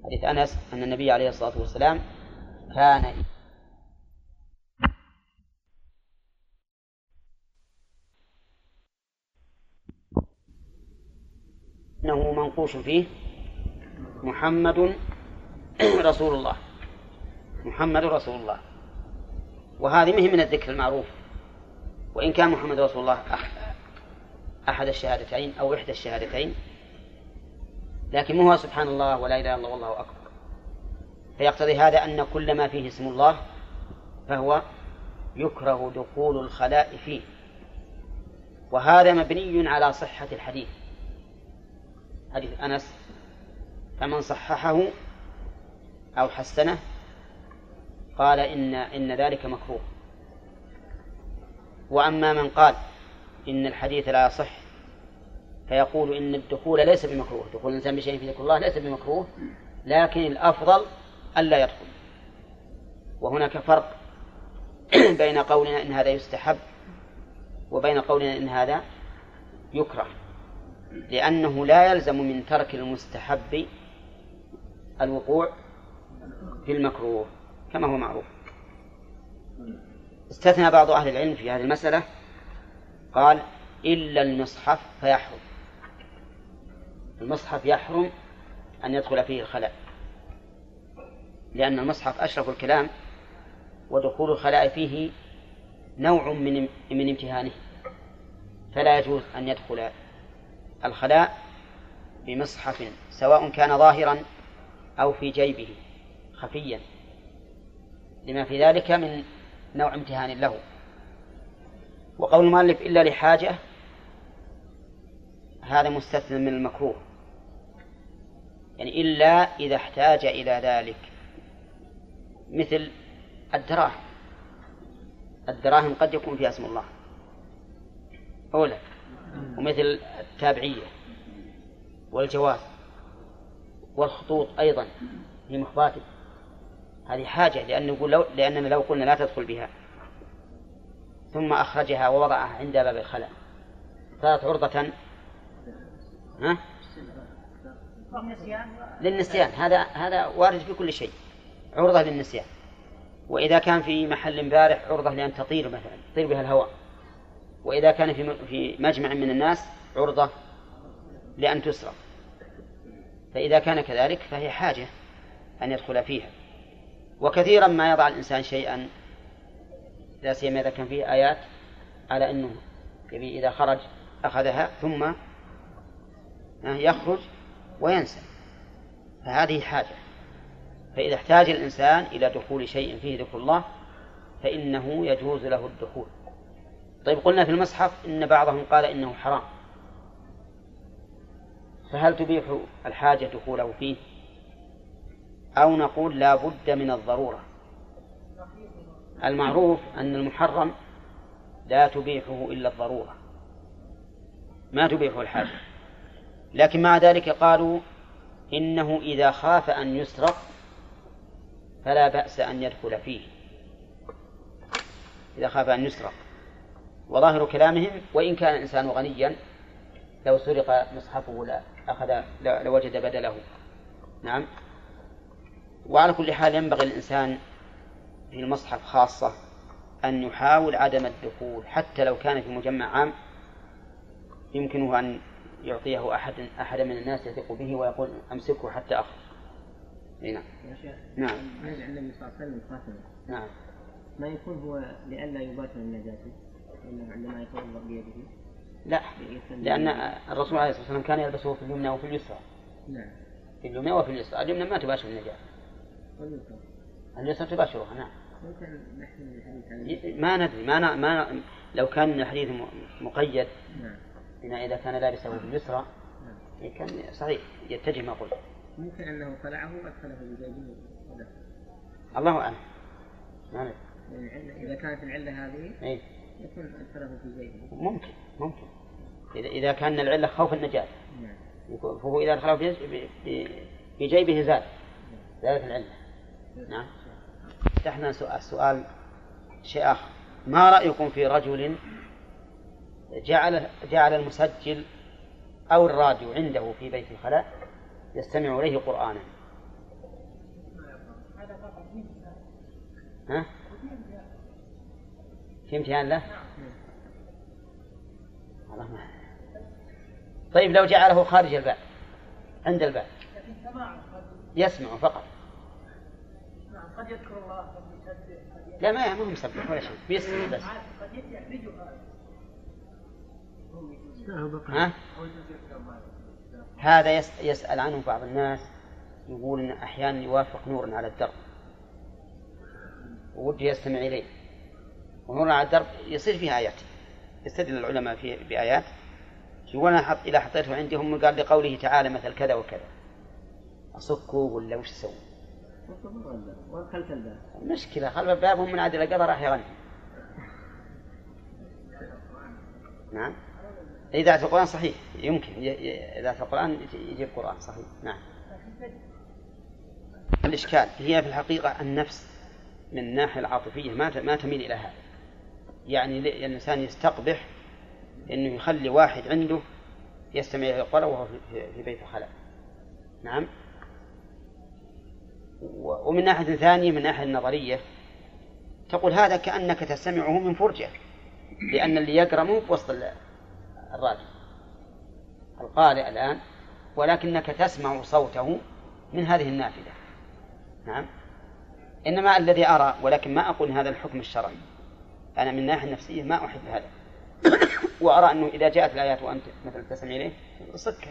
حديث أنس أن النبي عليه الصلاة والسلام كان أنه منقوش فيه محمد رسول الله محمد رسول الله. وهذه مهم من الذكر المعروف وإن كان محمد رسول الله أح- أحد الشهادتين أو إحدى الشهادتين لكن مو هو سبحان الله ولا إله إلا الله والله أكبر. فيقتضي هذا أن كل ما فيه اسم الله فهو يكره دخول الخلاء فيه. وهذا مبني على صحة الحديث. حديث أنس فمن صححه أو حسنه قال إن إن ذلك مكروه. وأما من قال إن الحديث لا يصح فيقول إن الدخول ليس بمكروه. دخول الإنسان بشيء في ذكر الله ليس بمكروه لكن الأفضل ألا يدخل. وهناك فرق بين قولنا إن هذا يستحب وبين قولنا إن هذا يكره. لأنه لا يلزم من ترك المستحب الوقوع في المكروه كما هو معروف. استثنى بعض أهل العلم في هذه المسألة قال إلا المصحف فيحرم. المصحف يحرم أن يدخل فيه الخلاء. لأن المصحف أشرف الكلام ودخول الخلاء فيه نوع من من امتهانه. فلا يجوز أن يدخل الخلاء بمصحف سواء كان ظاهرا أو في جيبه خفيا. لما في ذلك من نوع امتهان له. وقول المؤلف إلا لحاجة هذا مستثنى من المكروه. يعني إلا إذا احتاج إلى ذلك. مثل الدراهم. الدراهم قد يكون فيها اسم الله. أولى ومثل التابعية. والجواز. والخطوط أيضا في مخباتل هذه حاجة لأن نقول لو لأننا لو قلنا لا تدخل بها. ثم أخرجها ووضعها عند باب الخلاء. صارت عرضة. ها؟ للنسيان. هذا هذا وارد في كل شيء. عرضة للنسيان. وإذا كان في محل بارح عرضة لأن تطير مثلا تطير بها الهواء. وإذا كان في في مجمع من الناس عرضة لأن تسرق. فإذا كان كذلك فهي حاجة أن يدخل فيها. وكثيرا ما يضع الإنسان شيئا لا سيما إذا كان فيه آيات على أنه يبي إذا خرج أخذها ثم يخرج وينسى. فهذه حاجة. فإذا احتاج الإنسان إلى دخول شيء فيه ذكر الله فإنه يجوز له الدخول. طيب قلنا في المصحف إن بعضهم قال إنه حرام. فهل تبيح الحاجة دخوله فيه؟ أو نقول لا بد من الضرورة. المعروف أن المحرم لا تبيحه إلا الضرورة. ما تبيحه الحاجة؟ لكن مع ذلك قالوا إنه إذا خاف أن يسرق فلا بأس أن يدخل فيه. إذا خاف أن يسرق. وظاهر كلامهم وإن كان الإنسان غنيا لو سرق مصحفه لا أخذ لوجد بدله. نعم. وعلى كل حال ينبغي الإنسان في المصحف خاصة أن يحاول عدم الدخول حتى لو كان في مجمع عام يمكنه أن يعطيه أحد أحد من الناس يثق به ويقول أمسكه حتى أخرج نعم. يا شيخ نعم. نرجع النبي صلى الله عليه وسلم نعم. ما يكون هو لئلا يباشر النجاسة؟ عندما يتوضأ بيده. لا. لأن الرسول عليه الصلاة والسلام كان يلبسه في اليمنى وفي اليسرى. نعم. في اليمنى وفي اليسرى. اليمنى ما تباشر النجاسة. واليسرى اليسرى. تباشرها نعم. ما ندري ما ن... ما ن... لو كان الحديث مقيد. نعم. بما إذا كان لابسه في اليسرى نعم كان صحيح يتجه ما قلت. ممكن أنه خلعه وأدخله في جيبه وده. الله أعلم. ما العلة- إذا كانت العلة هذه إيه. يكون أدخله في جيبه ممكن ممكن. إذا إذا كان العلة خوف النجاة. نعم. فهو إذا دخله في في- في- في جيبه زاد. زادت العلة. نعم. فتحنا سؤال سؤال شيء آخر. ما رأيكم في رجل جعل جعل المسجل أو الراديو عنده في بيت الخلاء يستمع إليه قرآنا. ها؟ في امتحان له؟ والله ما طيب لو جعله خارج الباب عند الباب. يسمع فقط. قد يذكر الله لا ما ما هو مسبح ولا شيء. بيسمع بس. ها؟ هذا يس يسأل عنه بعض الناس يقول إن أحيانا يوافق نور على الدرب. ودي يستمع إليه. ونور على الدرب يصير فيه آيات. يستدل العلماء فيه بآيات. يقول أنا حط إذا حطيته عندهم قال لقوله تعالى مثل كذا وكذا. أصكه ولا وش أسوي؟ الباب المشكلة خلف بابهم من عاد إلى قضى راح يغني. نعم؟ إذاعة القرآن صحيح يمكن إذاعة القرآن يجيب قرآن صحيح نعم. الإشكال هي في الحقيقة النفس من الناحية العاطفية ما ما تميل إلى هذا. يعني ل- الإنسان يستقبح إنه يخلي واحد عنده يستمع إلى القرآن وهو في- في- في بيت الخلاء نعم. ومن ناحية ثانية من الناحية النظرية تقول هذا كأنك تستمعه من فرجة لأن اللي يقرأ مو بوسط ال- الراديو القارئ الآن ولكنك تسمع صوته من هذه النافذة. نعم. إنما الذي أرى ولكن ما أقول هذا الحكم الشرعي. أنا من الناحية النفسية ما أحب هذا. وأرى أنه إذا جاءت الآيات وأنت مثلا تستمع إليه صكه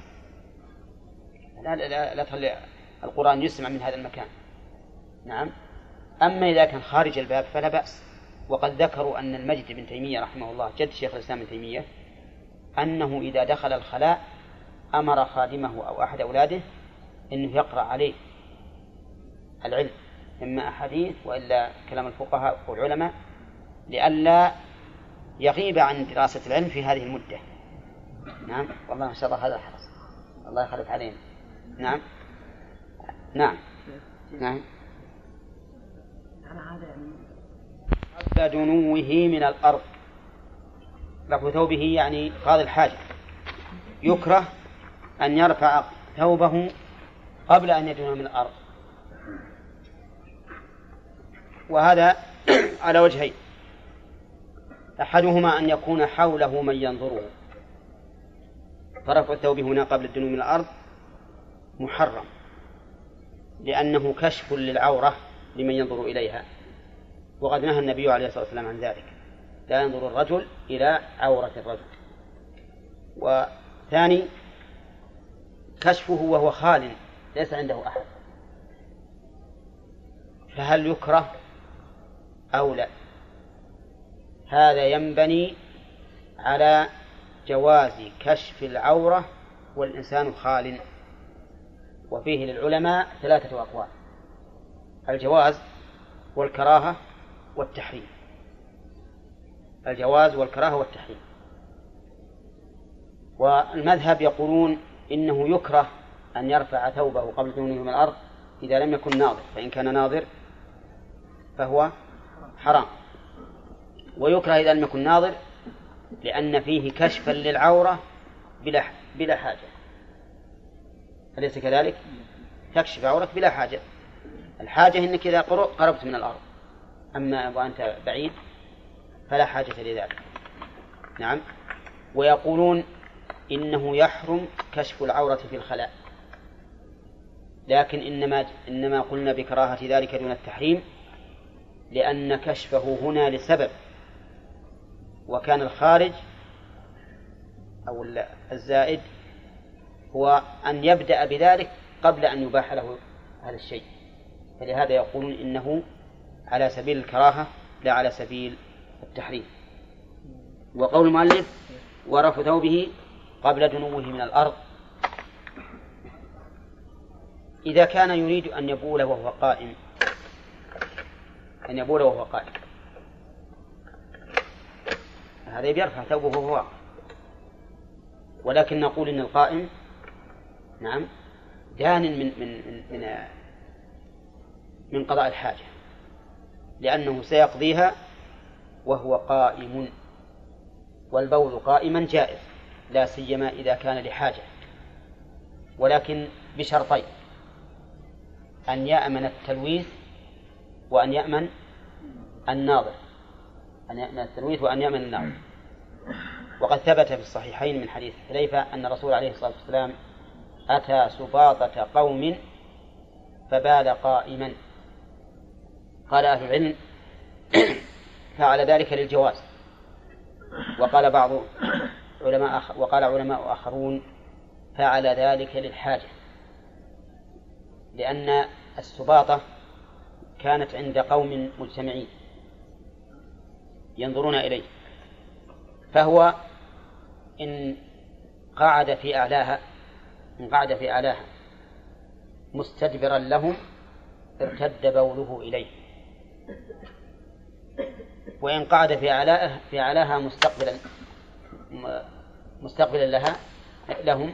لا لا, لا, لا تخلي القرآن يسمع من هذا المكان. نعم. أما إذا كان خارج الباب فلا بأس. وقد ذكروا أن المجد بن تيمية رحمه الله جد شيخ الإسلام ابن تيمية أنه إذا دخل الخلاء أمر خادمه أو أحد أولاده أنه يقرأ عليه العلم إما أحاديث وإلا كلام الفقهاء والعلماء لئلا يغيب عن دراسة العلم في هذه المدة. نعم؟ والله ما شاء الله هذا حرص الله يخلف علينا. نعم؟ نعم. نعم. أنا هذا يعني. قبل دنوه من الأرض. رفع ثوبه يعني قاضي الحاجة. يكره أن يرفع ثوبه قبل أن يدنو من الأرض. وهذا على وجهين. أحدهما أن يكون حوله من ينظره. فرفع الثوب هنا قبل الدنو من الأرض محرم. لأنه كشف للعورة لمن ينظر إليها. وقد نهى النبي عليه الصلاة والسلام عن ذلك. لا ينظر الرجل إلى عورة الرجل. وثاني كشفه وهو خال ليس عنده أحد. فهل يكره أو لا؟ هذا ينبني على جواز كشف العورة والإنسان خال. وفيه للعلماء ثلاثة أقوال الجواز والكراهة والتحريم. الجواز والكراهة والتحريم. والمذهب يقولون إنه يكره أن يرفع ثوبه قبل دونه من الأرض إذا لم يكن ناظر فإن كان ناظر فهو حرام. ويكره إذا لم يكن ناظر لأن فيه كشفا للعورة بلا بلا حاجة. أليس كذلك؟ تكشف عورك بلا حاجة. الحاجة أنك إذا قربت من الأرض. أما وأنت بعيد فلا حاجة لذلك. نعم. ويقولون إنه يحرم كشف العورة في الخلاء. لكن إنما إنما قلنا بكراهة ذلك دون التحريم لأن كشفه هنا لسبب وكان الخارج أو الزائد هو أن يبدأ بذلك قبل أن يباح له هذا الشيء. فلهذا يقولون إنه على سبيل الكراهة لا على سبيل التحريم وقول المؤلف ورف ثوبه قبل دنوه من الأرض إذا كان يريد أن يبول وهو قائم أن يبول وهو قائم. هذا يرفع ثوبه وهو ولكن نقول إن القائم نعم دان من من من, من قضاء الحاجة لأنه سيقضيها وهو قائم والبول قائما جائز لا سيما إذا كان لحاجة. ولكن بشرطين أن يأمن التلويث وأن يأمن الناظر. أن يأمن التلويث وأن يأمن الناظر. وقد ثبت في الصحيحين من حديث حذيفة أن الرسول عليه الصلاة والسلام أتى سباطة قوم فبال قائما. قال أهل العلم فعل ذلك للجواز وقال بعض علماء. وقال علماء آخرون فعل ذلك للحاجة لأن السباطة كانت عند قوم مجتمعين ينظرون إليه فهو إن قعد في أعلاها إن قعد في أعلاها مستدبرا لهم ارتد بوله إليه وإن قعد في أعلاها في أعلاها مستقبلا مستقبلا لها لهم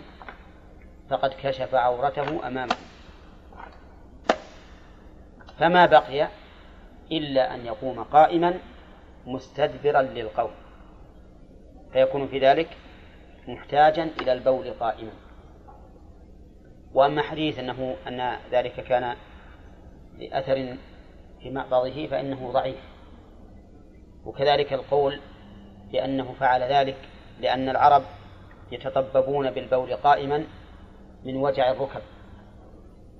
فقد كشف عورته أمامهم فما بقي إلا أن يقوم قائما مستدبرا للقوم. فيكون في ذلك محتاجا إلى البول قائما. وأما حديث أنه أن ذلك كان لأثر في مأبضه فإنه ضعيف. وكذلك القول بأنه فعل ذلك لأن العرب يتطببون بالبول قائما من وجع الركب.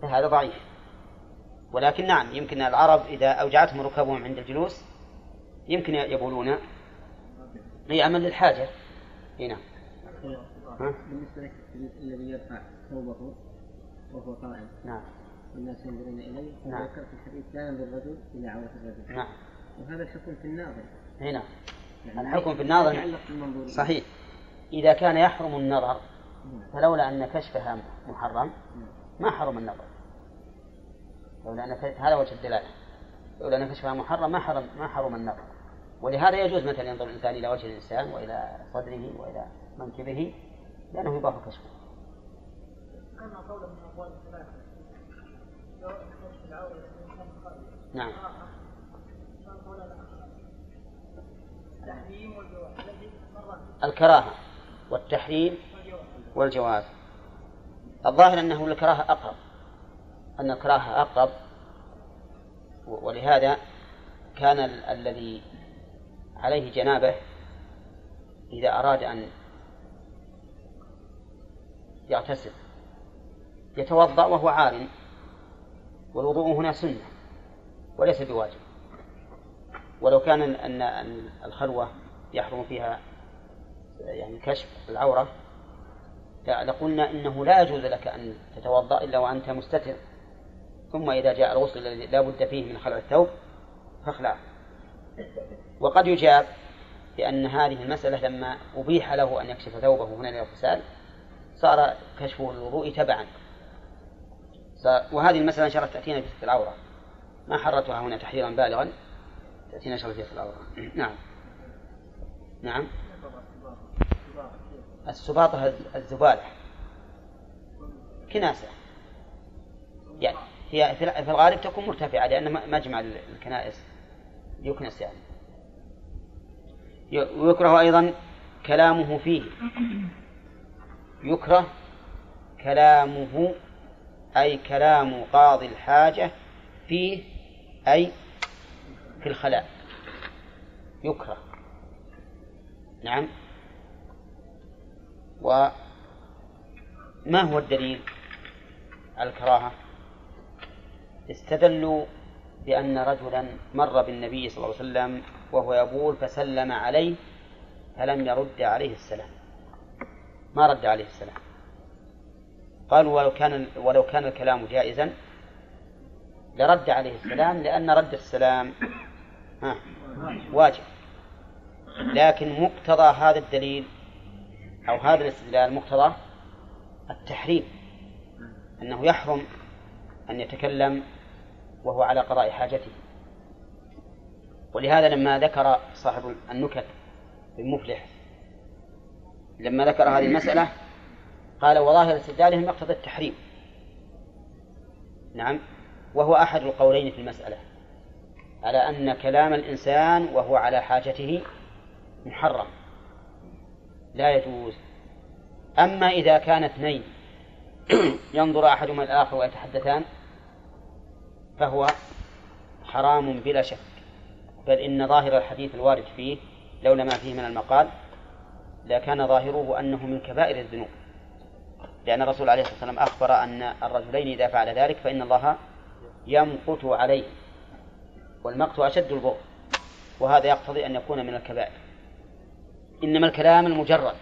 فهذا ضعيف. ولكن نعم يمكن العرب إذا أوجعتهم ركبهم عند الجلوس يمكن يبولون. عمل للحاجة. هنا بالنسبة لك الذي يرفع ثوبه وهو قائم نعم. والناس ينظرون إليه نعم. ذكر في الحديث لا ينظر الرجل إلى عورة الرجل. نعم. وهذا الحكم في الناظر. هنا يعني الحكم في الناظر صحيح. إذا كان يحرم النظر نعم. فلولا أن كشفها محرم ما حرم النظر. لولا أن هذا وجه الدلالة. لولا أن كشفها محرم ما حرم ما حرم النظر. ولهذا يجوز مثلا ينظر الإنسان إلى وجه الإنسان وإلى صدره وإلى منكبه لأنه يباح كشفه. كما قول من اقوال الثلاثه لو كشف العوره الإنسان خارج نعم قول لا التحريم والجواز الذي مرات الكراهة والتحريم والجواز. الظاهر أنه الكراهة أقرب. أن الكراهة أقرب ولهذا كان ال- الذي عليه جنابه إذا أراد أن يغتسل يتوضأ وهو عار والوضوء هنا سنة وليس بواجب. ولو كان أن أن الخلوة يحرم فيها يعني كشف العورة لقلنا إنه لا يجوز لك أن تتوضأ إلا وأنت مستتر. ثم إذا جاء الغسل الذي لا بد فيه من خلع الثوب فاخلعه وقد يجاب بأن هذه المسألة لما أبيح له أن يكشف ثوبه هنا للاغتسال صار كشفه للوضوء تبعا. وهذه المسألة إن شاء الله تأتينا في العورة. ما حررتها هنا تحريرا بالغا. تأتينا ستر العورة نعم. نعم. السباطة الزبالة. كناسة. يعني هي في الغالب تكون مرتفعة لأن مجمع الكنائس. يكنس يعني. ويكره أيضا كلامه فيه. يكره كلامه أي كلام قاضي الحاجة فيه أي في الخلاء. يكره. نعم. وما هو الدليل على الكراهة؟ استدلوا بأن رجلا مر بالنبي صلى الله عليه وسلم وهو يبول فسلم عليه فلم يرد عليه السلام. ما رد عليه السلام. قالوا ولو كان ولو كان الكلام جائزا لرد عليه السلام لأن رد السلام ها. واجب. لكن مقتضى هذا الدليل أو هذا الاستدلال مقتضى التحريم. أنه يحرم أن يتكلم وهو على قضاء حاجته. ولهذا لما ذكر صاحب النكت بن مفلح لما ذكر هذه المسألة قال وظاهر استدلالهم يقتضي التحريم. نعم. وهو أحد القولين في المسألة. على أن كلام الإنسان وهو على حاجته محرم لا يجوز. أما إذا كان اثنين ينظر أحدهما الآخر ويتحدثان فهو حرام بلا شك. بل إن ظاهر الحديث الوارد فيه لولا ما فيه من المقال لكان ظاهره أنه من كبائر الذنوب. لأن الرسول عليه الصلاة والسلام أخبر أن الرجلين إذا فعل ذلك فإن الله يمقت عليه. والمقت أشد البغض وهذا يقتضي أن يكون من الكبائر. إنما الكلام المجرد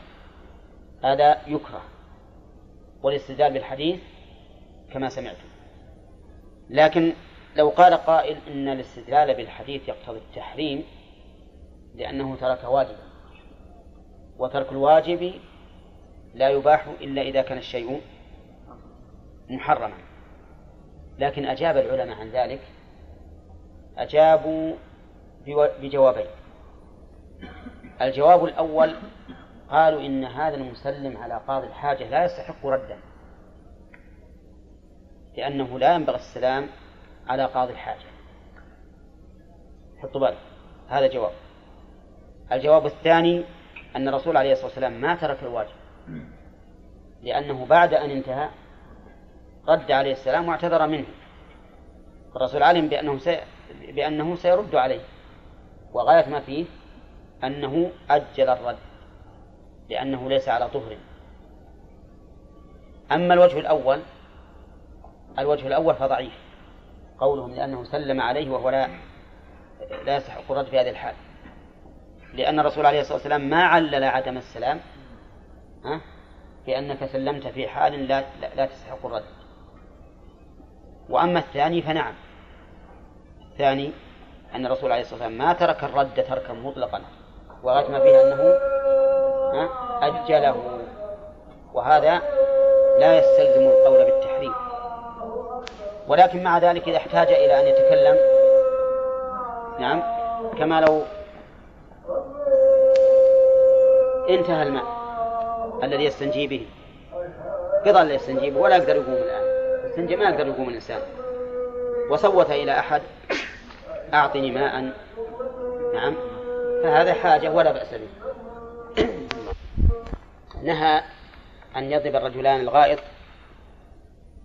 هذا يكره والاستدلال بالحديث كما سمعتم. لكن لو قال قائل إن الاستدلال بالحديث يقتضي التحريم لأنه ترك واجبا. وترك الواجب لا يباح إلا إذا كان الشيء محرما. لكن أجاب العلماء عن ذلك أجابوا بجوابين. الجواب الأول قالوا إن هذا المسلم على قاضي الحاجة لا يستحق ردا لأنه لا ينبغي السلام على قاضي الحاجة. حطوا بالك هذا جواب. الجواب الثاني أن الرسول عليه الصلاة والسلام ما ترك الواجب لأنه بعد أن انتهى رد عليه السلام واعتذر منه. الرسول علم بأنه. بأنه سيرد عليه. وغاية ما فيه أنه أجل الرد لأنه ليس على طهر. أما الوجه الأول الوجه الأول فضعيف. قولهم لأنه سلم عليه وهو لا لا يستحق الرد في هذه الحال. لأن الرسول عليه الصلاة والسلام ما علل عدم السلام ها؟ بأنك سلمت في حال لا, لا, تستحق الرد. وأما الثاني فنعم. الثاني أن الرسول عليه الصلاة والسلام ما ترك الرد تركا مطلقا ما فيه أنه أجله. وهذا لا يستلزم القول بالتحريم. ولكن مع ذلك إذا احتاج إلى أن يتكلم نعم كما لو انتهى الماء الذي يستنجي به قضى يستنجي به ولا يقدر يقوم الآن. يستنجي ما يقدر يقوم الإنسان. وصوت إلى أحد أعطني ماء. نعم. فهذا حاجة ولا بأس به. نهى أن يضرب الرجلان الغائط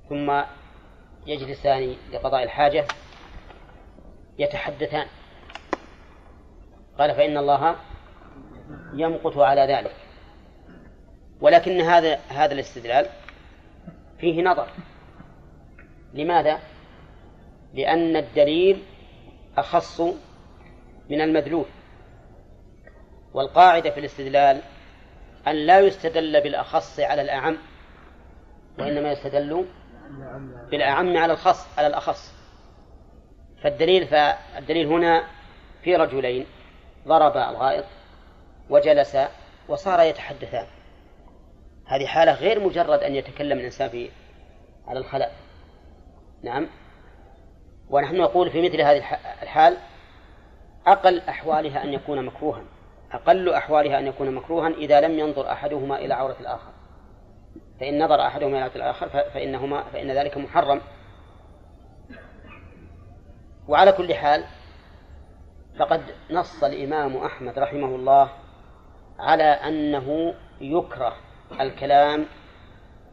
ثم يجلسان لقضاء الحاجة يتحدثان. قال فإن الله يمقت على ذلك. ولكن هذا هذا الاستدلال فيه نظر. لماذا؟ لأن الدليل أخص من المدلول. والقاعدة في الاستدلال أن لا يستدل بالأخص على الأعم وإنما يستدل بالأعم على الخص على الأخص. فالدليل فالدليل هنا في رجلين ضرب الغائط وجلس وصار يتحدثان. هذه حالة غير مجرد أن يتكلم الإنسان في على الخلاء. نعم. ونحن نقول في مثل هذه الحال أقل أحوالها أن يكون مكروها. أقل أحوالها أن يكون مكروها إذا لم ينظر أحدهما إلى عورة الآخر. فإن نظر أحدهما إلى عورة الآخر فإنهما فإن ذلك محرم. وعلى كل حال فقد نص الإمام أحمد رحمه الله على أنه يكره الكلام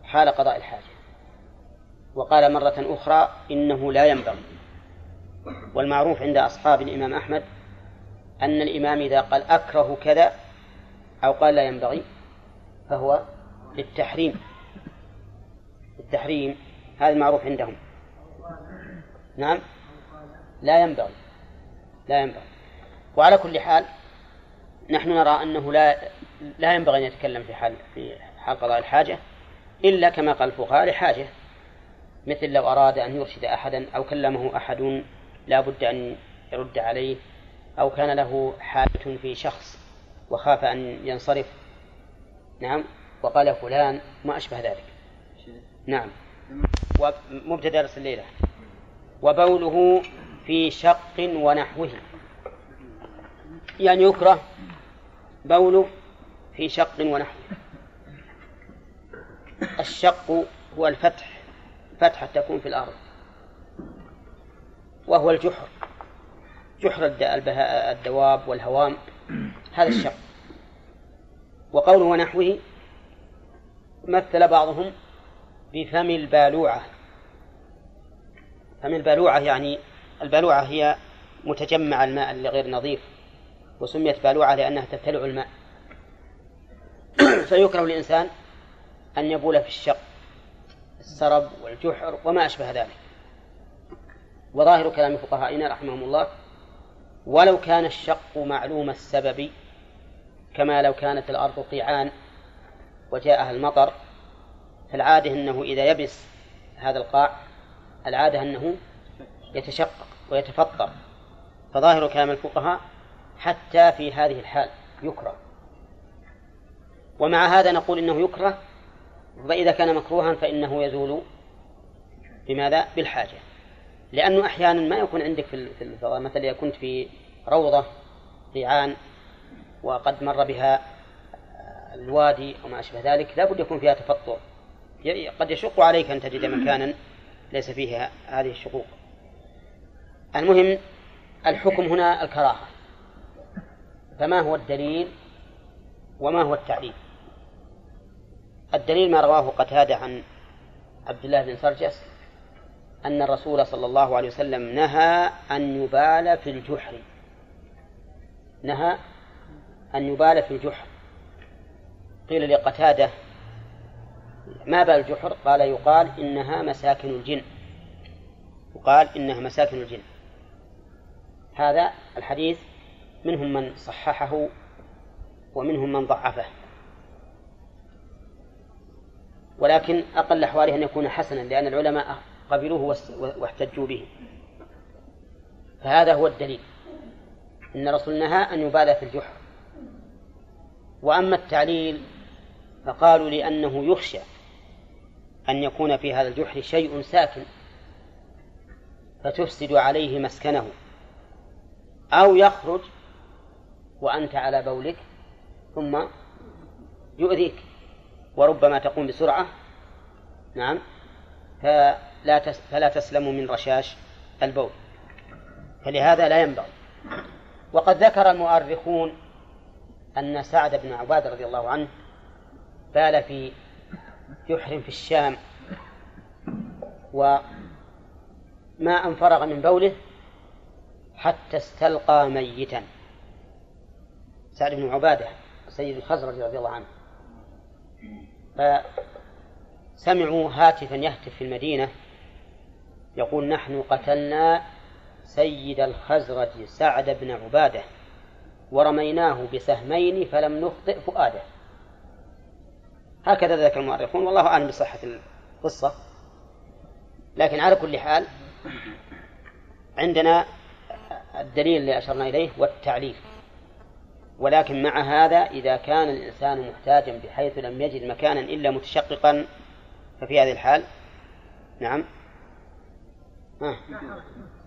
حال قضاء الحاجة. وقال مرة أخرى إنه لا ينبغي. والمعروف عند أصحاب الإمام أحمد أن الإمام إذا قال أكره كذا أو قال لا ينبغي فهو للتحريم. التحريم هذا المعروف عندهم. نعم؟ لا ينبغي لا ينبغي. وعلى كل حال نحن نرى أنه لا لا ينبغي أن يتكلم في حال في حال قضاء الحاجة إلا كما قال الفقهاء لحاجة مثل لو أراد أن يرشد أحدا أو كلمه أحد لا بد أن يرد عليه أو كان له حاجة في شخص وخاف أن ينصرف. نعم. وقال فلان ما أشبه ذلك. نعم. ومبتدأ درس الليلة. وبوله في شق ونحوه. يعني يكره بوله في شق ونحوه. الشق هو الفتح. فتحة تكون في الأرض. وهو الجحر. جحر الدواب والهوام. هذا الشق وقوله ونحوه مثل بعضهم بفم البالوعة. فم البالوعة يعني البالوعة هي متجمع الماء الغير نظيف وسميت بالوعة لأنها تبتلع الماء. فيكره الإنسان أن يبول في الشق السرب والجحر وما أشبه ذلك. وظاهر كلام فقهائنا رحمهم الله ولو كان الشق معلوم السبب كما لو كانت الأرض قيعان وجاءها المطر فالعادة أنه إذا يبس هذا القاع العادة أنه يتشقق ويتفطر. فظاهر كلام الفقهاء حتى في هذه الحال يكره. ومع هذا نقول إنه يكره فإذا كان مكروها فإنه يزول بماذا؟ بالحاجة. لأنه أحيانا ما يكون عندك في الفضاء مثلا إذا كنت في روضة قيعان وقد مر بها الوادي وما أشبه ذلك لا بد يكون فيها تفطر. قد يشق عليك أن تجد مكانا ليس فيه هذه الشقوق. المهم الحكم هنا الكراهة. فما هو الدليل وما هو التعليل؟ الدليل ما رواه قتادة عن عبد الله بن سرجس أن الرسول صلى الله عليه وسلم نهى أن يبال في الجحر. نهى أن يبال في الجحر. قيل لقتادة ما بال الجحر؟ قال يقال إنها مساكن الجن. يقال إنها مساكن الجن. هذا الحديث منهم من صححه ومنهم من ضعفه. ولكن أقل أحواله أن يكون حسنا لأن العلماء قبلوه واحتجوا به. فهذا هو الدليل. إن الرسول نهى أن يبالى في الجحر. وأما التعليل فقالوا لأنه يخشى أن يكون في هذا الجحر شيء ساكن فتفسد عليه مسكنه. أو يخرج وأنت على بولك ثم يؤذيك وربما تقوم بسرعة. نعم. فلا فلا تسلم من رشاش البول. فلهذا لا ينبغي. وقد ذكر المؤرخون أن سعد بن عباد رضي الله عنه بال في جحر في الشام وما أن فرغ من بوله حتى استلقى ميتا. سعد بن عبادة سيد الخزرج رضي الله عنه. فسمعوا هاتفا يهتف في المدينة يقول نحن قتلنا سيد الخزرج سعد بن عبادة ورميناه بسهمين فلم نخطئ فؤاده. هكذا ذكر المؤرخون والله أعلم بصحة القصة. لكن على كل حال عندنا الدليل اللي أشرنا إليه والتعليل ولكن مع هذا إذا كان الإنسان محتاجا بحيث لم يجد مكانا إلا متشققا ففي هذه الحال نعم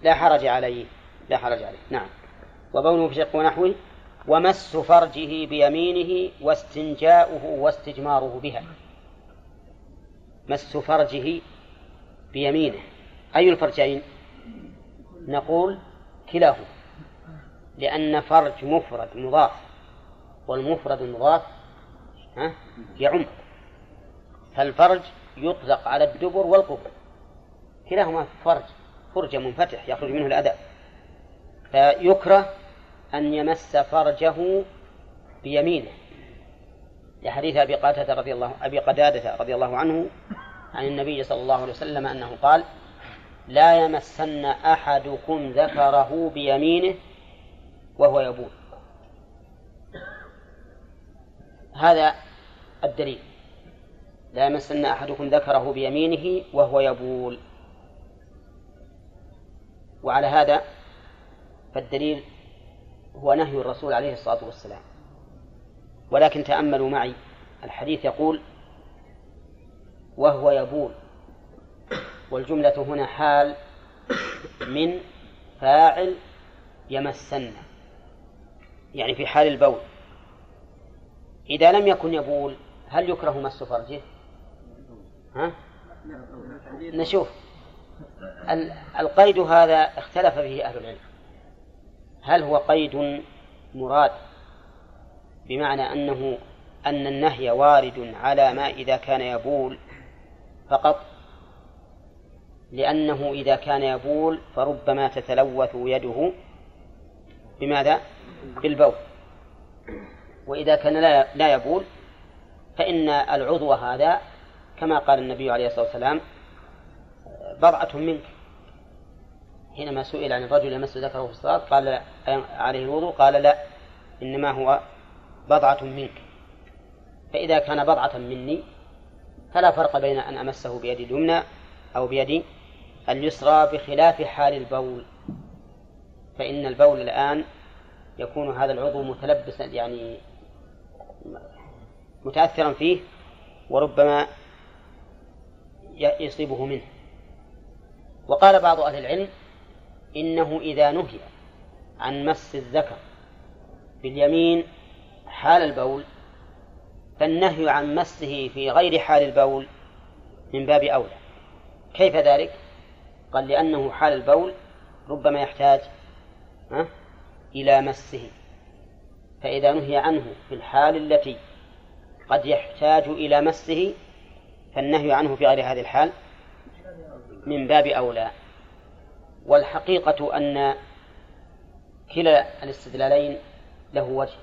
لا حرج عليه لا حرج عليه. نعم. وبوله في شق ونحوه ومس فرجه بيمينه واستنجاؤه واستجماره بها. مس فرجه بيمينه. أي الفرجين؟ نقول كلاهما. لأن فرج مفرد مضاف والمفرد المضاف يعم. فالفرج يطلق على الدبر والقبر. كلاهما فرج. فرج منفتح يخرج منه الأذى. فيكره أن يمس فرجه بيمينه. لحديث أبي قتادة رضي الله أبي قتادة رضي الله عنه عن النبي صلى الله عليه وسلم أنه قال لا يمسن أحدكم ذكره بيمينه وهو يبول. هذا الدليل. لا يمسن أحدكم ذكره بيمينه وهو يبول. وعلى هذا فالدليل هو نهي الرسول عليه الصلاة والسلام ولكن تأملوا معي الحديث يقول وهو يبول والجملة هنا حال من فاعل يمسن يعني في حال البول إذا لم يكن يبول هل يكره مس فرجه؟ ها؟ نشوف القيد هذا اختلف فيه أهل العلم. هل هو قيد مراد بمعنى أنه أن النهي وارد على ما إذا كان يبول فقط؟ لأنه إذا كان يبول فربما تتلوث يده بماذا؟ بالبول. وإذا كان لا لا يبول فإن العضو هذا كما قال النبي عليه الصلاة والسلام بضعة منك. حينما سئل عن الرجل يمس ذكره في الصلاة قال عليه الوضوء قال لا إنما هو بضعة منك. فإذا كان بضعة مني فلا فرق بين أن أمسه بيدي اليمنى أو بيدي اليسرى بخلاف حال البول. فإن البول الآن يكون هذا العضو متلبسا يعني متأثرا فيه وربما يصيبه منه. وقال بعض أهل العلم إنه إذا نهي عن مس الذكر باليمين حال البول فالنهي عن مسه في غير حال البول من باب أولى كيف ذلك؟ قال لأنه حال البول ربما يحتاج إلى مسه فإذا نهي عنه في الحال التي قد يحتاج إلى مسه فالنهي عنه في غير هذه الحال من باب أولى والحقيقة أن كلا الاستدلالين له وجه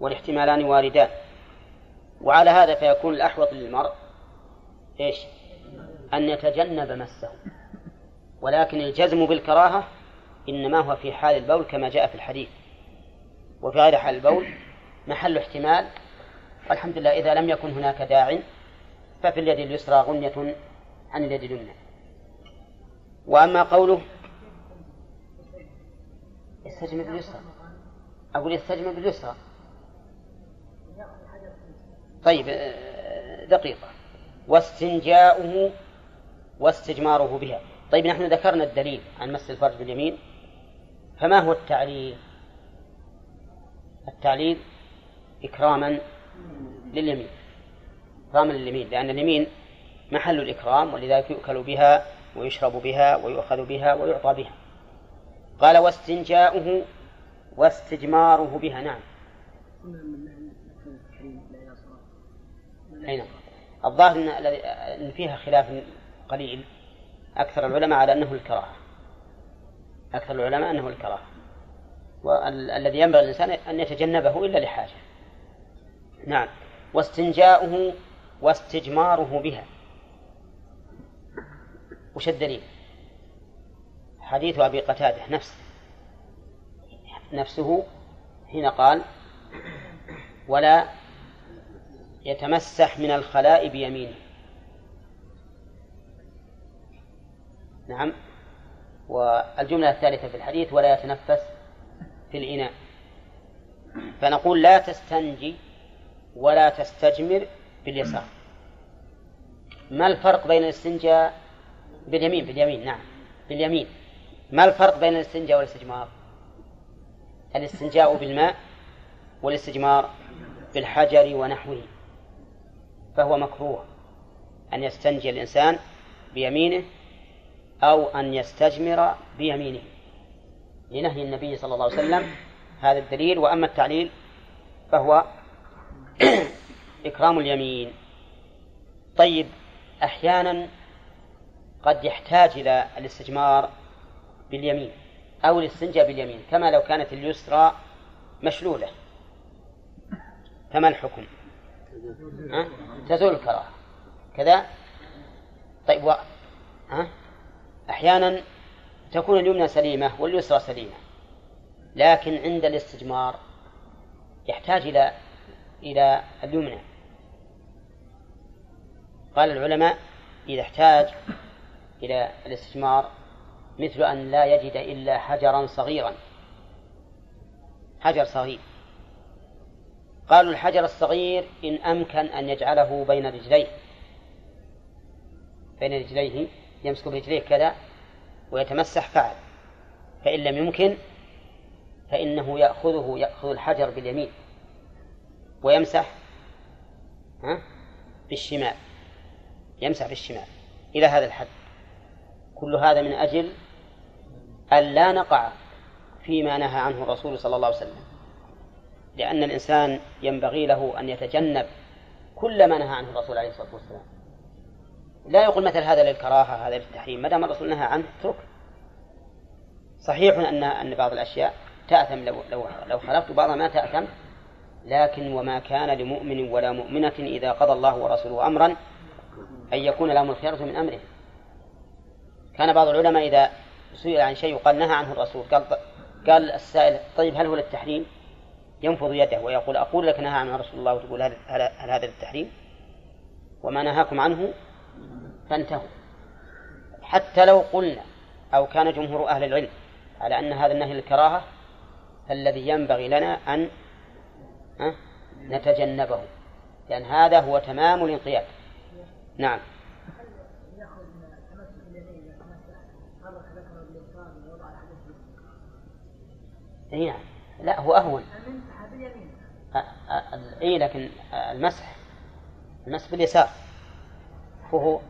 والاحتمالان واردان وعلى هذا فيكون الأحوط للمرء إيش؟ أن يتجنب مسه ولكن الجزم بالكراهة إنما هو في حال البول كما جاء في الحديث. وفي غير حال البول محل احتمال والحمد لله إذا لم يكن هناك داع ففي اليد اليسرى غنية عن اليد اليمنى وأما قوله يستجمع باليسرى. أقول يستجمع باليسرى. طيب آه، دقيقة. واستنجاؤه واستجماره بها. طيب نحن ذكرنا الدليل عن مس الفرج باليمين. فما هو التعليل؟ التعليل إكراما لليمين. إكراما لليمين لأن اليمين محل الإكرام ولذلك يؤكل بها ويشرب بها ويؤخذ بها ويعطى بها. قال واستنجاؤه واستجماره بها. نعم. أي نعم الظاهر أن فيها خلاف قليل أكثر العلماء على أنه الكراهة. أكثر العلماء أنه الكراهة. والذي ينبغي الإنسان أن يتجنبه إلا لحاجة. نعم. واستنجاؤه واستجماره بها. وش الدليل؟ حديث أبي قتادة نفسه نفسه حين قال ولا يتمسح من الخلاء بيمينه. نعم. والجملة الثالثة في الحديث ولا يتنفس في الإناء. فنقول لا تستنجي ولا تستجمر باليسار. ما الفرق بين الاستنجاء باليمين باليمين نعم. باليمين. ما الفرق بين الاستنجاء والاستجمار؟ الاستنجاء بالماء والاستجمار بالحجر ونحوه. فهو مكروه. أن يستنجي الإنسان بيمينه أو أن يستجمر بيمينه. لنهي النبي صلى الله عليه وسلم هذا الدليل. وأما التعليل فهو إكرام اليمين. طيب أحيانا قد يحتاج إلى الاستجمار باليمين أو الاستنجاء باليمين كما لو كانت اليسرى مشلولة فما الحكم؟ ها؟ تزول الكراهة كذا طيب و... ها؟ أحيانا تكون اليمنى سليمة واليسرى سليمة لكن عند الاستجمار يحتاج إلى إلى اليمنى قال العلماء إذا احتاج إلى الاستثمار مثل أن لا يجد إلا حجرا صغيرا. حجر صغير. قالوا الحجر الصغير إن أمكن أن يجعله بين رجليه. بين رجليه يمسك برجليه كذا ويتمسح فعل. فإن لم يمكن فإنه يأخذه يأخذ الحجر باليمين ويمسح بالشمال. يمسح بالشمال إلى هذا الحد. كل هذا من أجل أن لا نقع فيما نهى عنه الرسول صلى الله عليه وسلم. لأن الإنسان ينبغي له أن يتجنب كل ما نهى عنه الرسول عليه الصلاة والسلام. لا يقول مثل هذا للكراهة هذا للتحريم. ما دام الرسول نهى عنه اترك. صحيح أن أن بعض الأشياء تأثم لو لو لو خالفت بعضها ما تأثم لكن وما كان لمؤمن ولا مؤمنة إذا قضى الله ورسوله أمرا أن يكون لهم الخيرة من أمره. كان بعض العلماء إذا سئل عن شيء وقال نهى عنه الرسول. قال قال السائل طيب هل هو للتحريم؟ ينفض يده ويقول أقول لك نهى عنه رسول الله وتقول هل, هل, هل هذا للتحريم؟ وما نهاكم عنه فانتهوا. حتى لو قلنا أو كان جمهور أهل العلم على أن هذا النهي للكراهة فالذي ينبغي لنا أن نتجنبه. لأن هذا هو تمام الانقياد. نعم. اي نعم لا هو أهون. اي لكن المسح المسح باليسار. وهو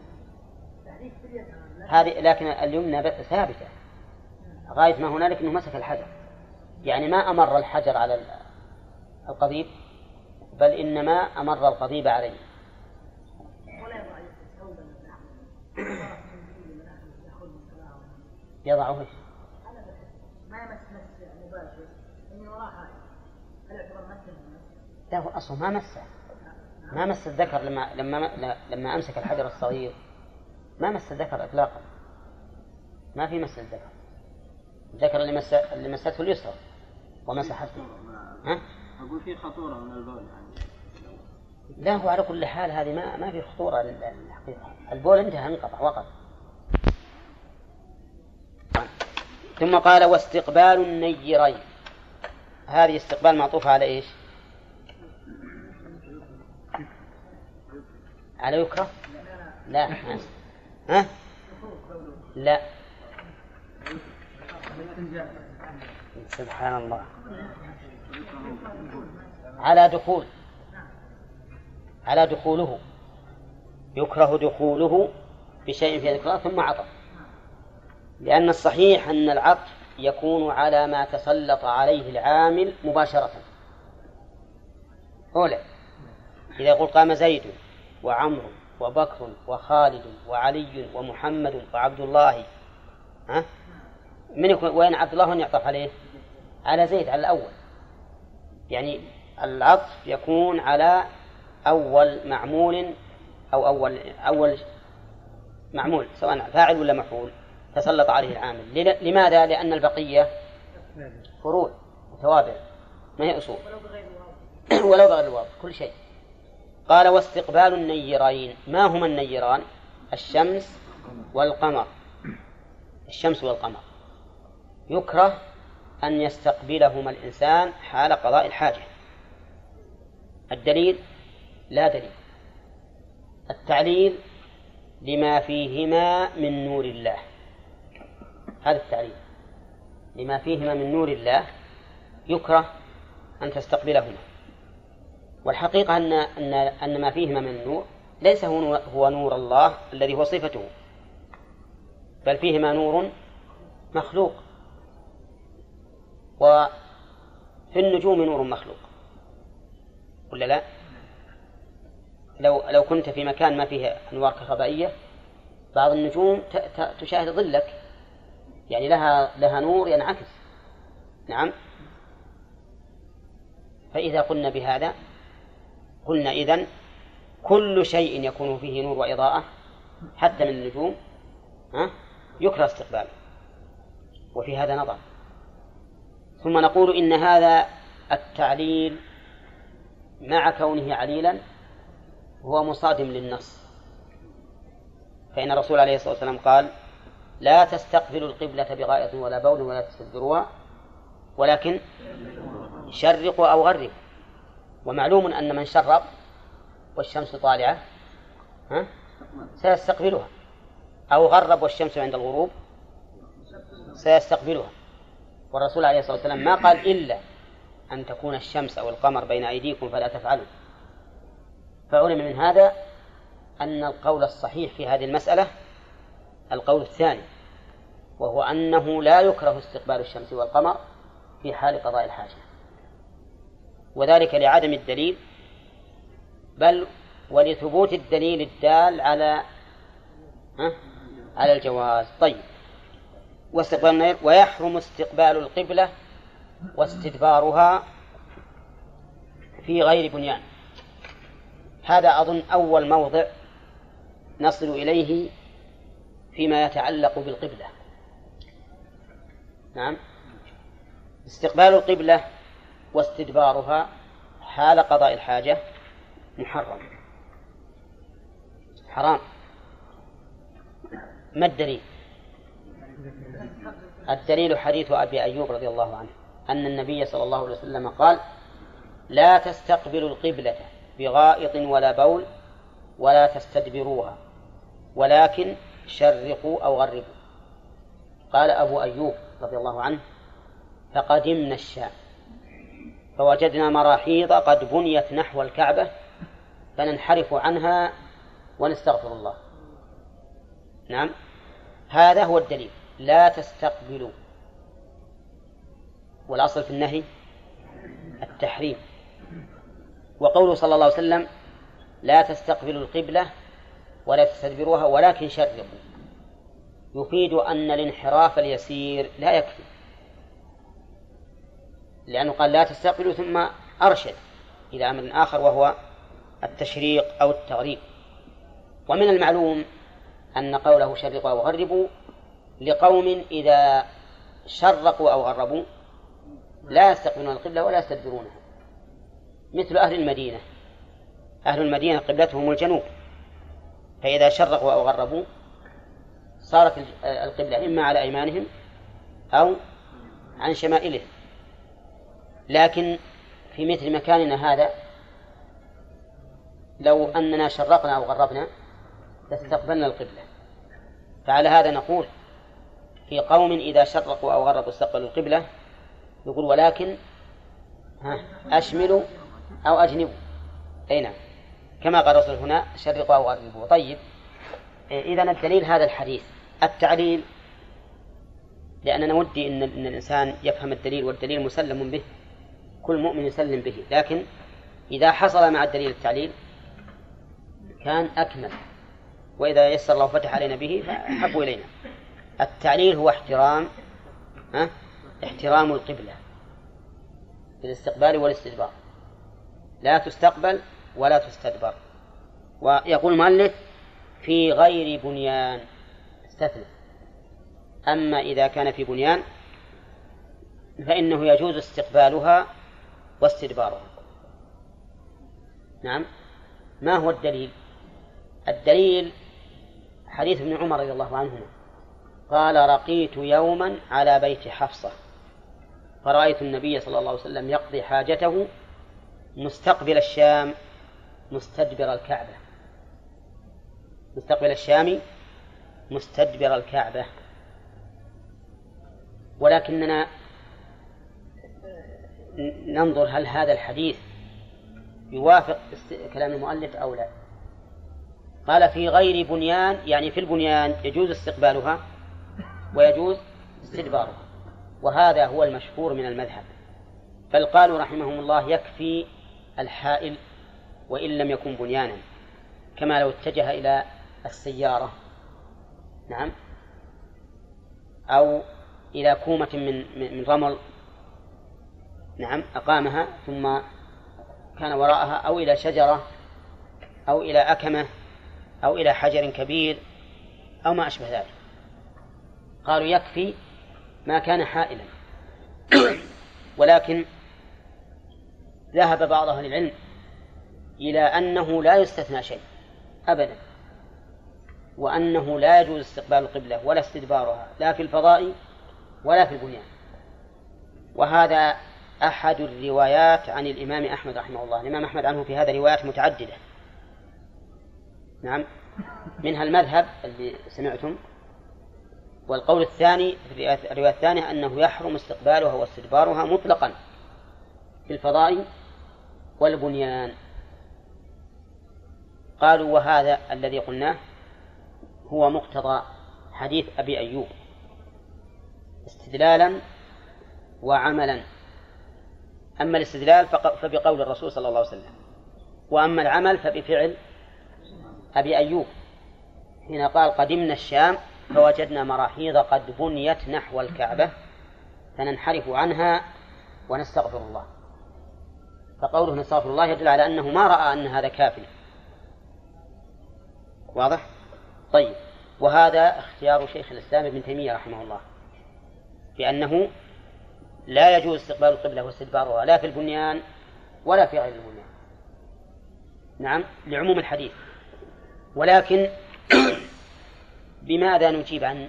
هذه لكن اليمنى ثابتة. غاية ما هنالك إنه مسك الحجر. يعني ما أمر الحجر على القضيب بل إنما أمر القضيب عليه. يضعه. إيش؟ ما يمس مس مباشر من وراء هل يعتبر مس لا هو أصلا ما مسه. ما مس الذكر لما لما لما أمسك الحجر الصغير. ما مس الذكر اطلاقا. ما في مس الذكر. الذكر اللي مس اللي مسته اليسرى. ومسحته. ها؟ أقول في خطورة من البول يعني. لا هو على كل حال هذه ما ما في خطورة الحقيقة البول انتهى انقطع وقف. ثم قال واستقبال النيرين. هذه استقبال معطوفة على إيش؟ على يكره؟ لا. ها؟ لا. سبحان الله. على دخول. على دخوله. يكره دخوله بشيء في ذكره ثم عطف. لأن الصحيح أن العطف يكون على ما تسلط عليه العامل مباشرة. أولى إذا يقول قام زيد وعمرو وبكر وخالد وعلي ومحمد وعبد الله ها؟ من يكون وين عبد الله وين يعطف عليه؟ على زيد على الأول. يعني العطف يكون على أول معمول أو أول أول معمول سواء فاعل ولا مفعول. تسلط عليه العامل. لماذا؟ لأن البقية فروع وتوابع ما هي أصول؟ ولو بغير الواو كل شيء. قال واستقبال النيرين. ما هما النيران؟ الشمس والقمر. الشمس والقمر. يكره أن يستقبلهما الإنسان حال قضاء الحاجة. الدليل؟ لا دليل. التعليل لما فيهما من نور الله. هذا التعليل لما فيهما من نور الله يكره أن تستقبلهما. والحقيقة أن أن أن ما فيهما من النور ليس هو هو نور الله الذي هو صفته. بل فيهما نور مخلوق. وفي النجوم نور مخلوق. ولا لا؟ لو لو كنت في مكان ما فيه أنوار كهربائية بعض النجوم تشاهد ظلك. يعني لها لها نور ينعكس. نعم. فإذا قلنا بهذا قلنا إذن كل شيء يكون فيه نور وإضاءة حتى من النجوم ها يكره استقباله وفي هذا نظر. ثم نقول إن هذا التعليل مع كونه عليلا هو مصادم للنص. فإن الرسول عليه الصلاة والسلام قال لا تستقبلوا القبلة بغائط ولا بول ولا تستدبروها ولكن شرقوا أو غربوا. ومعلوم أن من شرق والشمس طالعة ها سيستقبلها. أو غرب والشمس عند الغروب سيستقبلها. والرسول عليه الصلاة والسلام ما قال إلا أن تكون الشمس أو القمر بين أيديكم فلا تفعلوا. فعلم من هذا أن القول الصحيح في هذه المسألة القول الثاني وهو أنه لا يكره استقبال الشمس والقمر في حال قضاء الحاجة. وذلك لعدم الدليل بل ولثبوت الدليل الدال على ها على الجواز. طيب. واستقبال ويحرم استقبال القبلة واستدبارها في غير بنيان. هذا أظن أول موضع نصل إليه فيما يتعلق بالقبلة. نعم. استقبال القبلة واستدبارها حال قضاء الحاجة محرم. حرام. ما الدليل؟ الدليل حديث أبي أيوب رضي الله عنه أن النبي صلى الله عليه وسلم قال لا تستقبلوا القبلة بغائط ولا بول ولا تستدبروها ولكن شرقوا أو غربوا. قال أبو أيوب رضي الله عنه فقدمنا الشام فوجدنا مراحيض قد بنيت نحو الكعبة فننحرف عنها ونستغفر الله. نعم هذا هو الدليل. لا تستقبلوا. والأصل في النهي التحريم. وقوله صلى الله عليه وسلم لا تستقبلوا القبلة ولا تستدبروها ولكن شرقوا يفيد أن الانحراف اليسير لا يكفي. لأنه قال لا تستقبلوا ثم أرشد إلى أمر آخر وهو التشريق أو التغريب. ومن المعلوم أن قوله شرقوا أو غربوا لقوم إذا شرقوا أو غربوا لا يستقبلون القبلة ولا يستدبرونها. مثل أهل المدينة. أهل المدينة قبلتهم الجنوب. فإذا شرقوا أو غربوا صارت القبلة إما على أيمانهم أو عن شمائلهم. لكن في مثل مكاننا هذا لو أننا شرقنا أو غربنا لاستقبلنا القبلة. فعلى هذا نقول في قوم إذا شرقوا أو غربوا استقبلوا القبلة يقول ولكن أشملوا أو أجنبوا. أي نعم. كما قال الرسول هنا شرقوا أو غربوا طيب إذا الدليل هذا الحديث. التعليل لأننا ودي إن, إن الإنسان يفهم الدليل والدليل مسلم به كل مؤمن يسلم به. لكن إذا حصل مع الدليل التعليل كان أكمل. وإذا يسر الله فتح علينا به فأحب إلينا. التعليل هو احترام ها؟ احترام القبلة في الاستقبال والاستدبار. لا تستقبل ولا تستدبر. ويقول المؤلف في غير بنيان استثنى. أما إذا كان في بنيان فإنه يجوز استقبالها واستدبارها. نعم. ما هو الدليل؟ الدليل حديث ابن عمر رضي الله عنهما. قال رقيت يوما على بيت حفصة. فرأيت النبي صلى الله عليه وسلم يقضي حاجته مستقبل الشام مستدبر الكعبة. مستقبل الشام مستدبر الكعبة. ولكننا ننظر هل هذا الحديث يوافق كلام المؤلف أو لا. قال في غير بنيان يعني في البنيان يجوز استقبالها ويجوز استدبارها. وهذا هو المشهور من المذهب. بل قالوا رحمهم الله يكفي الحائل وإن لم يكن بنيانا كما لو اتجه إلى السيارة نعم أو إلى كومة من من رمل نعم أقامها ثم كان وراءها أو إلى شجرة أو إلى أكمة أو إلى حجر كبير أو ما أشبه ذلك. قالوا يكفي ما كان حائلا. ولكن ذهب بعض أهل العلم إلى أنه لا يستثنى شيء أبدا. وأنه لا يجوز استقبال القبلة ولا استدبارها لا في الفضاء ولا في البنيان. وهذا أحد الروايات عن الإمام أحمد رحمه الله. الإمام أحمد عنه في هذا روايات متعددة. نعم. منها المذهب اللي سمعتم والقول الثاني الرواية الثانية أنه يحرم استقبالها واستدبارها مطلقا في الفضاء والبنيان. قالوا وهذا الذي قلناه هو مقتضى حديث أبي أيوب. استدلالا وعملا. أما الاستدلال فبقول الرسول صلى الله عليه وسلم. وأما العمل فبفعل أبي أيوب. حين قال قدمنا الشام فوجدنا مراحيض قد بنيت نحو الكعبة فننحرف عنها ونستغفر الله. فقوله نستغفر الله يدل على أنه ما رأى أن هذا كافٍ. واضح؟ طيب وهذا اختيار شيخ الإسلام ابن تيمية رحمه الله بأنه لا يجوز استقبال القبلة واستدبارها لا في البنيان ولا في غير البنيان. نعم لعموم الحديث. ولكن بماذا نجيب عن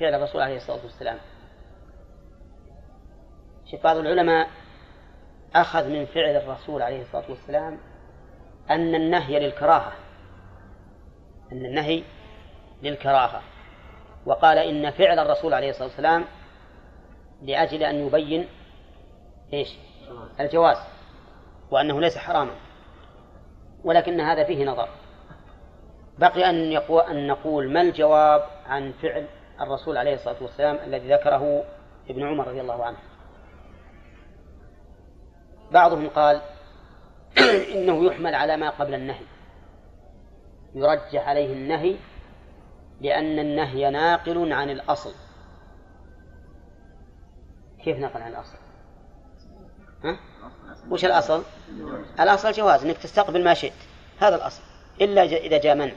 فعل الرسول عليه الصلاة والسلام؟ شوف بعض العلماء أخذ من فعل الرسول عليه الصلاة والسلام أن النهي للكراهة. أن النهي للكراهة. وقال إن فعل الرسول عليه الصلاة والسلام لأجل أن يبين إيش؟ الجواز وأنه ليس حراما. ولكن هذا فيه نظر. بقي أن يقول أن نقول ما الجواب عن فعل الرسول عليه الصلاة والسلام الذي ذكره ابن عمر رضي الله عنه؟ بعضهم قال إنه يحمل على ما قبل النهي. يرجح عليه النهي لأن النهي ناقل عن الأصل. كيف نقل عن الأصل؟ ها؟ وش الأصل؟ الأصل جواز أنك تستقبل ما شئت. هذا الأصل. إلا إذا جاء منع.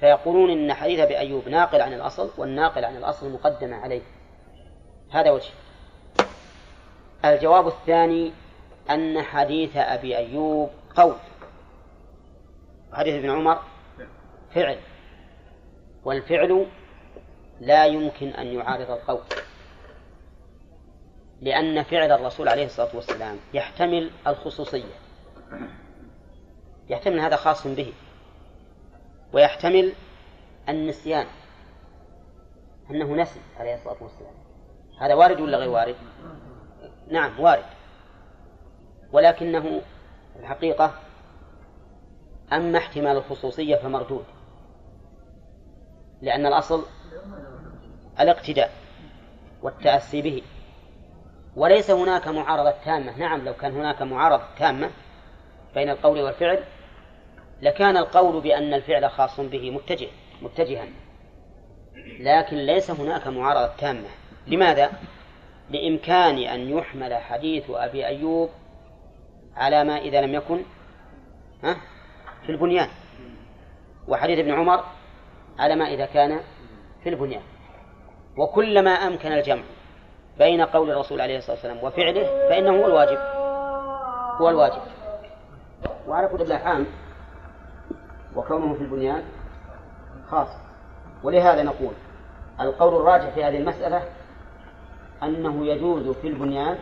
فيقولون إن حديث أبي أيوب ناقل عن الأصل والناقل عن الأصل مقدم عليه. هذا وجه. الجواب الثاني أن حديث أبي أيوب قول. حديث ابن عمر فعل. والفعل لا يمكن أن يعارض القول. لأن فعل الرسول عليه الصلاة والسلام يحتمل الخصوصية. يحتمل هذا خاص به. ويحتمل النسيان. أنه نسي عليه الصلاة والسلام. هذا وارد ولا غير وارد؟ نعم وارد. ولكنه الحقيقة أما احتمال الخصوصية فمردود. لأن الأصل الاقتداء والتأسي به. وليس هناك معارضة تامة. نعم لو كان هناك معارضة تامة بين القول والفعل لكان القول بأن الفعل خاص به متجه متجها. لكن ليس هناك معارضة تامة. لماذا؟ لإمكان أن يحمل حديث أبي أيوب على ما إذا لم يكن ها؟ في البنيان. وحديث ابن عمر على ما إذا كان في البنيان. وكلما أمكن الجمع بين قول الرسول عليه الصلاة والسلام وفعله فإنه هو الواجب. هو الواجب. وعلى كل الأحكام وكونه في البنيان خاص. ولهذا نقول القول الراجح في هذه المسألة أنه يجوز في البنيان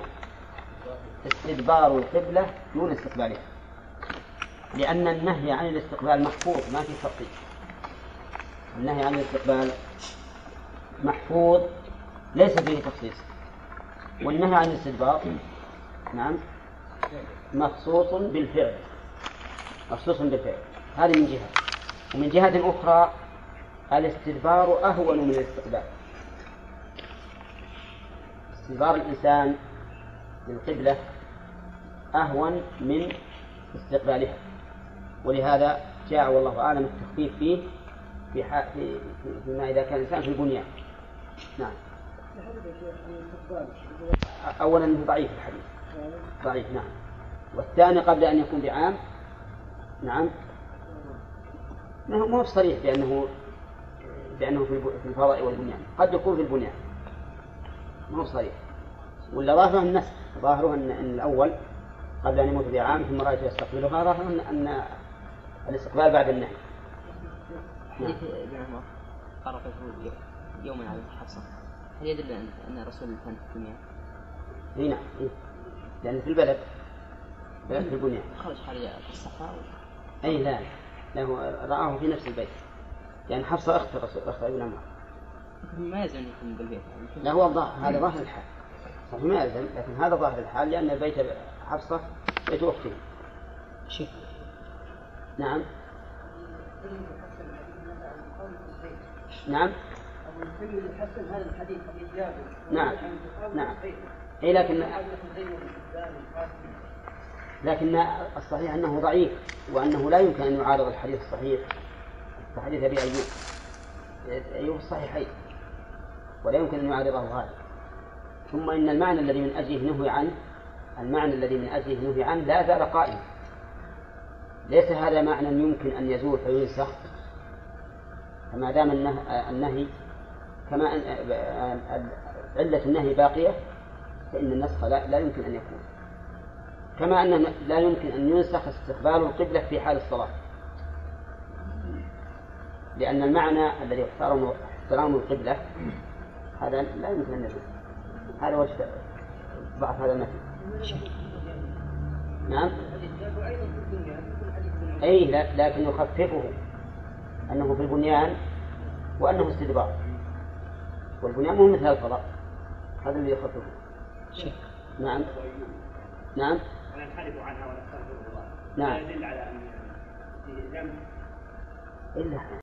استدبار القبلة دون استقبالها. لأن النهي عن الاستقبال محفوظ ما في تفصيل النهي عن الاستقبال محفوظ ليس فيه تخصيص. والنهي عن الاستدبار نعم مخصوص بالفعل. مخصوص بالفعل. هذه من جهة. ومن جهة أخرى الاستدبار أهون من الاستقبال. استدبار الإنسان للقبلة أهون من استقبالها. ولهذا جاء والله أعلم التخفيف فيه في في فيما إذا كان الإنسان في البنيان. نعم. أولا ضعيف الحديث. ضعيف نعم. والثاني قبل أن يكون بعام نعم. ما هو صريح بأنه بأنه في الفضاء والبنيان. قد يكون في البنيان. ما هو صريح. ولا ظاهره النسخ. ظاهره أن, الأول قبل أن يموت بعام ثم رأيته يستقبلها ظاهره أن الاستقبال بعد النهي. حديث ابن عمر قرأته يوما على حفصة هل يدل أن الرسول كان في الدنيا؟ إي نعم. لأن في البلد بلد في البنيان. خرج خارج الصحراء أي لا لا هو رآه في نفس البيت. لأن حفصة أخت الرسول أخت ابن عمر ما يلزم يكون بالبيت. لا هو الظاهر هذا ظاهر الحال. صحيح ما يلزم لكن هذا ظاهر الحال لأن البيت حفصة بيت أخته شوف نعم. نعم. نعم. نعم. اي لكن لكن الصحيح أنه ضعيف وأنه لا يمكن أن يعارض الحديث الصحيح. كحديث أبي أيوب. أيوب الصحيحين. ولا يمكن أن يعارضه هذا. ثم إن المعنى الذي من أجله نهي عنه المعنى الذي من أجله نهي عنه لا زال قائما ليس هذا معنى يمكن أن يزول فينسخ؟ فما دام النهي, النهي كما أن علة النهي باقية فإن النسخ لا, لا يمكن أن يكون. كما أن لا يمكن أن ينسخ استقبال القبلة في حال الصلاة. لأن المعنى الذي احترم احترام القبلة هذا لا يمكن أن يكون هذا وجه ضعف هذا المثل نعم؟ أي لا لكن يخففه أنه في البنيان وأنه استدبار. والبنيان مو مثل الفضاء. هذا اللي يخففه. نعم. نعم. وننحرف عنها ونستغفر الله. نعم. لا يدل على أن فيه ذنب. إلا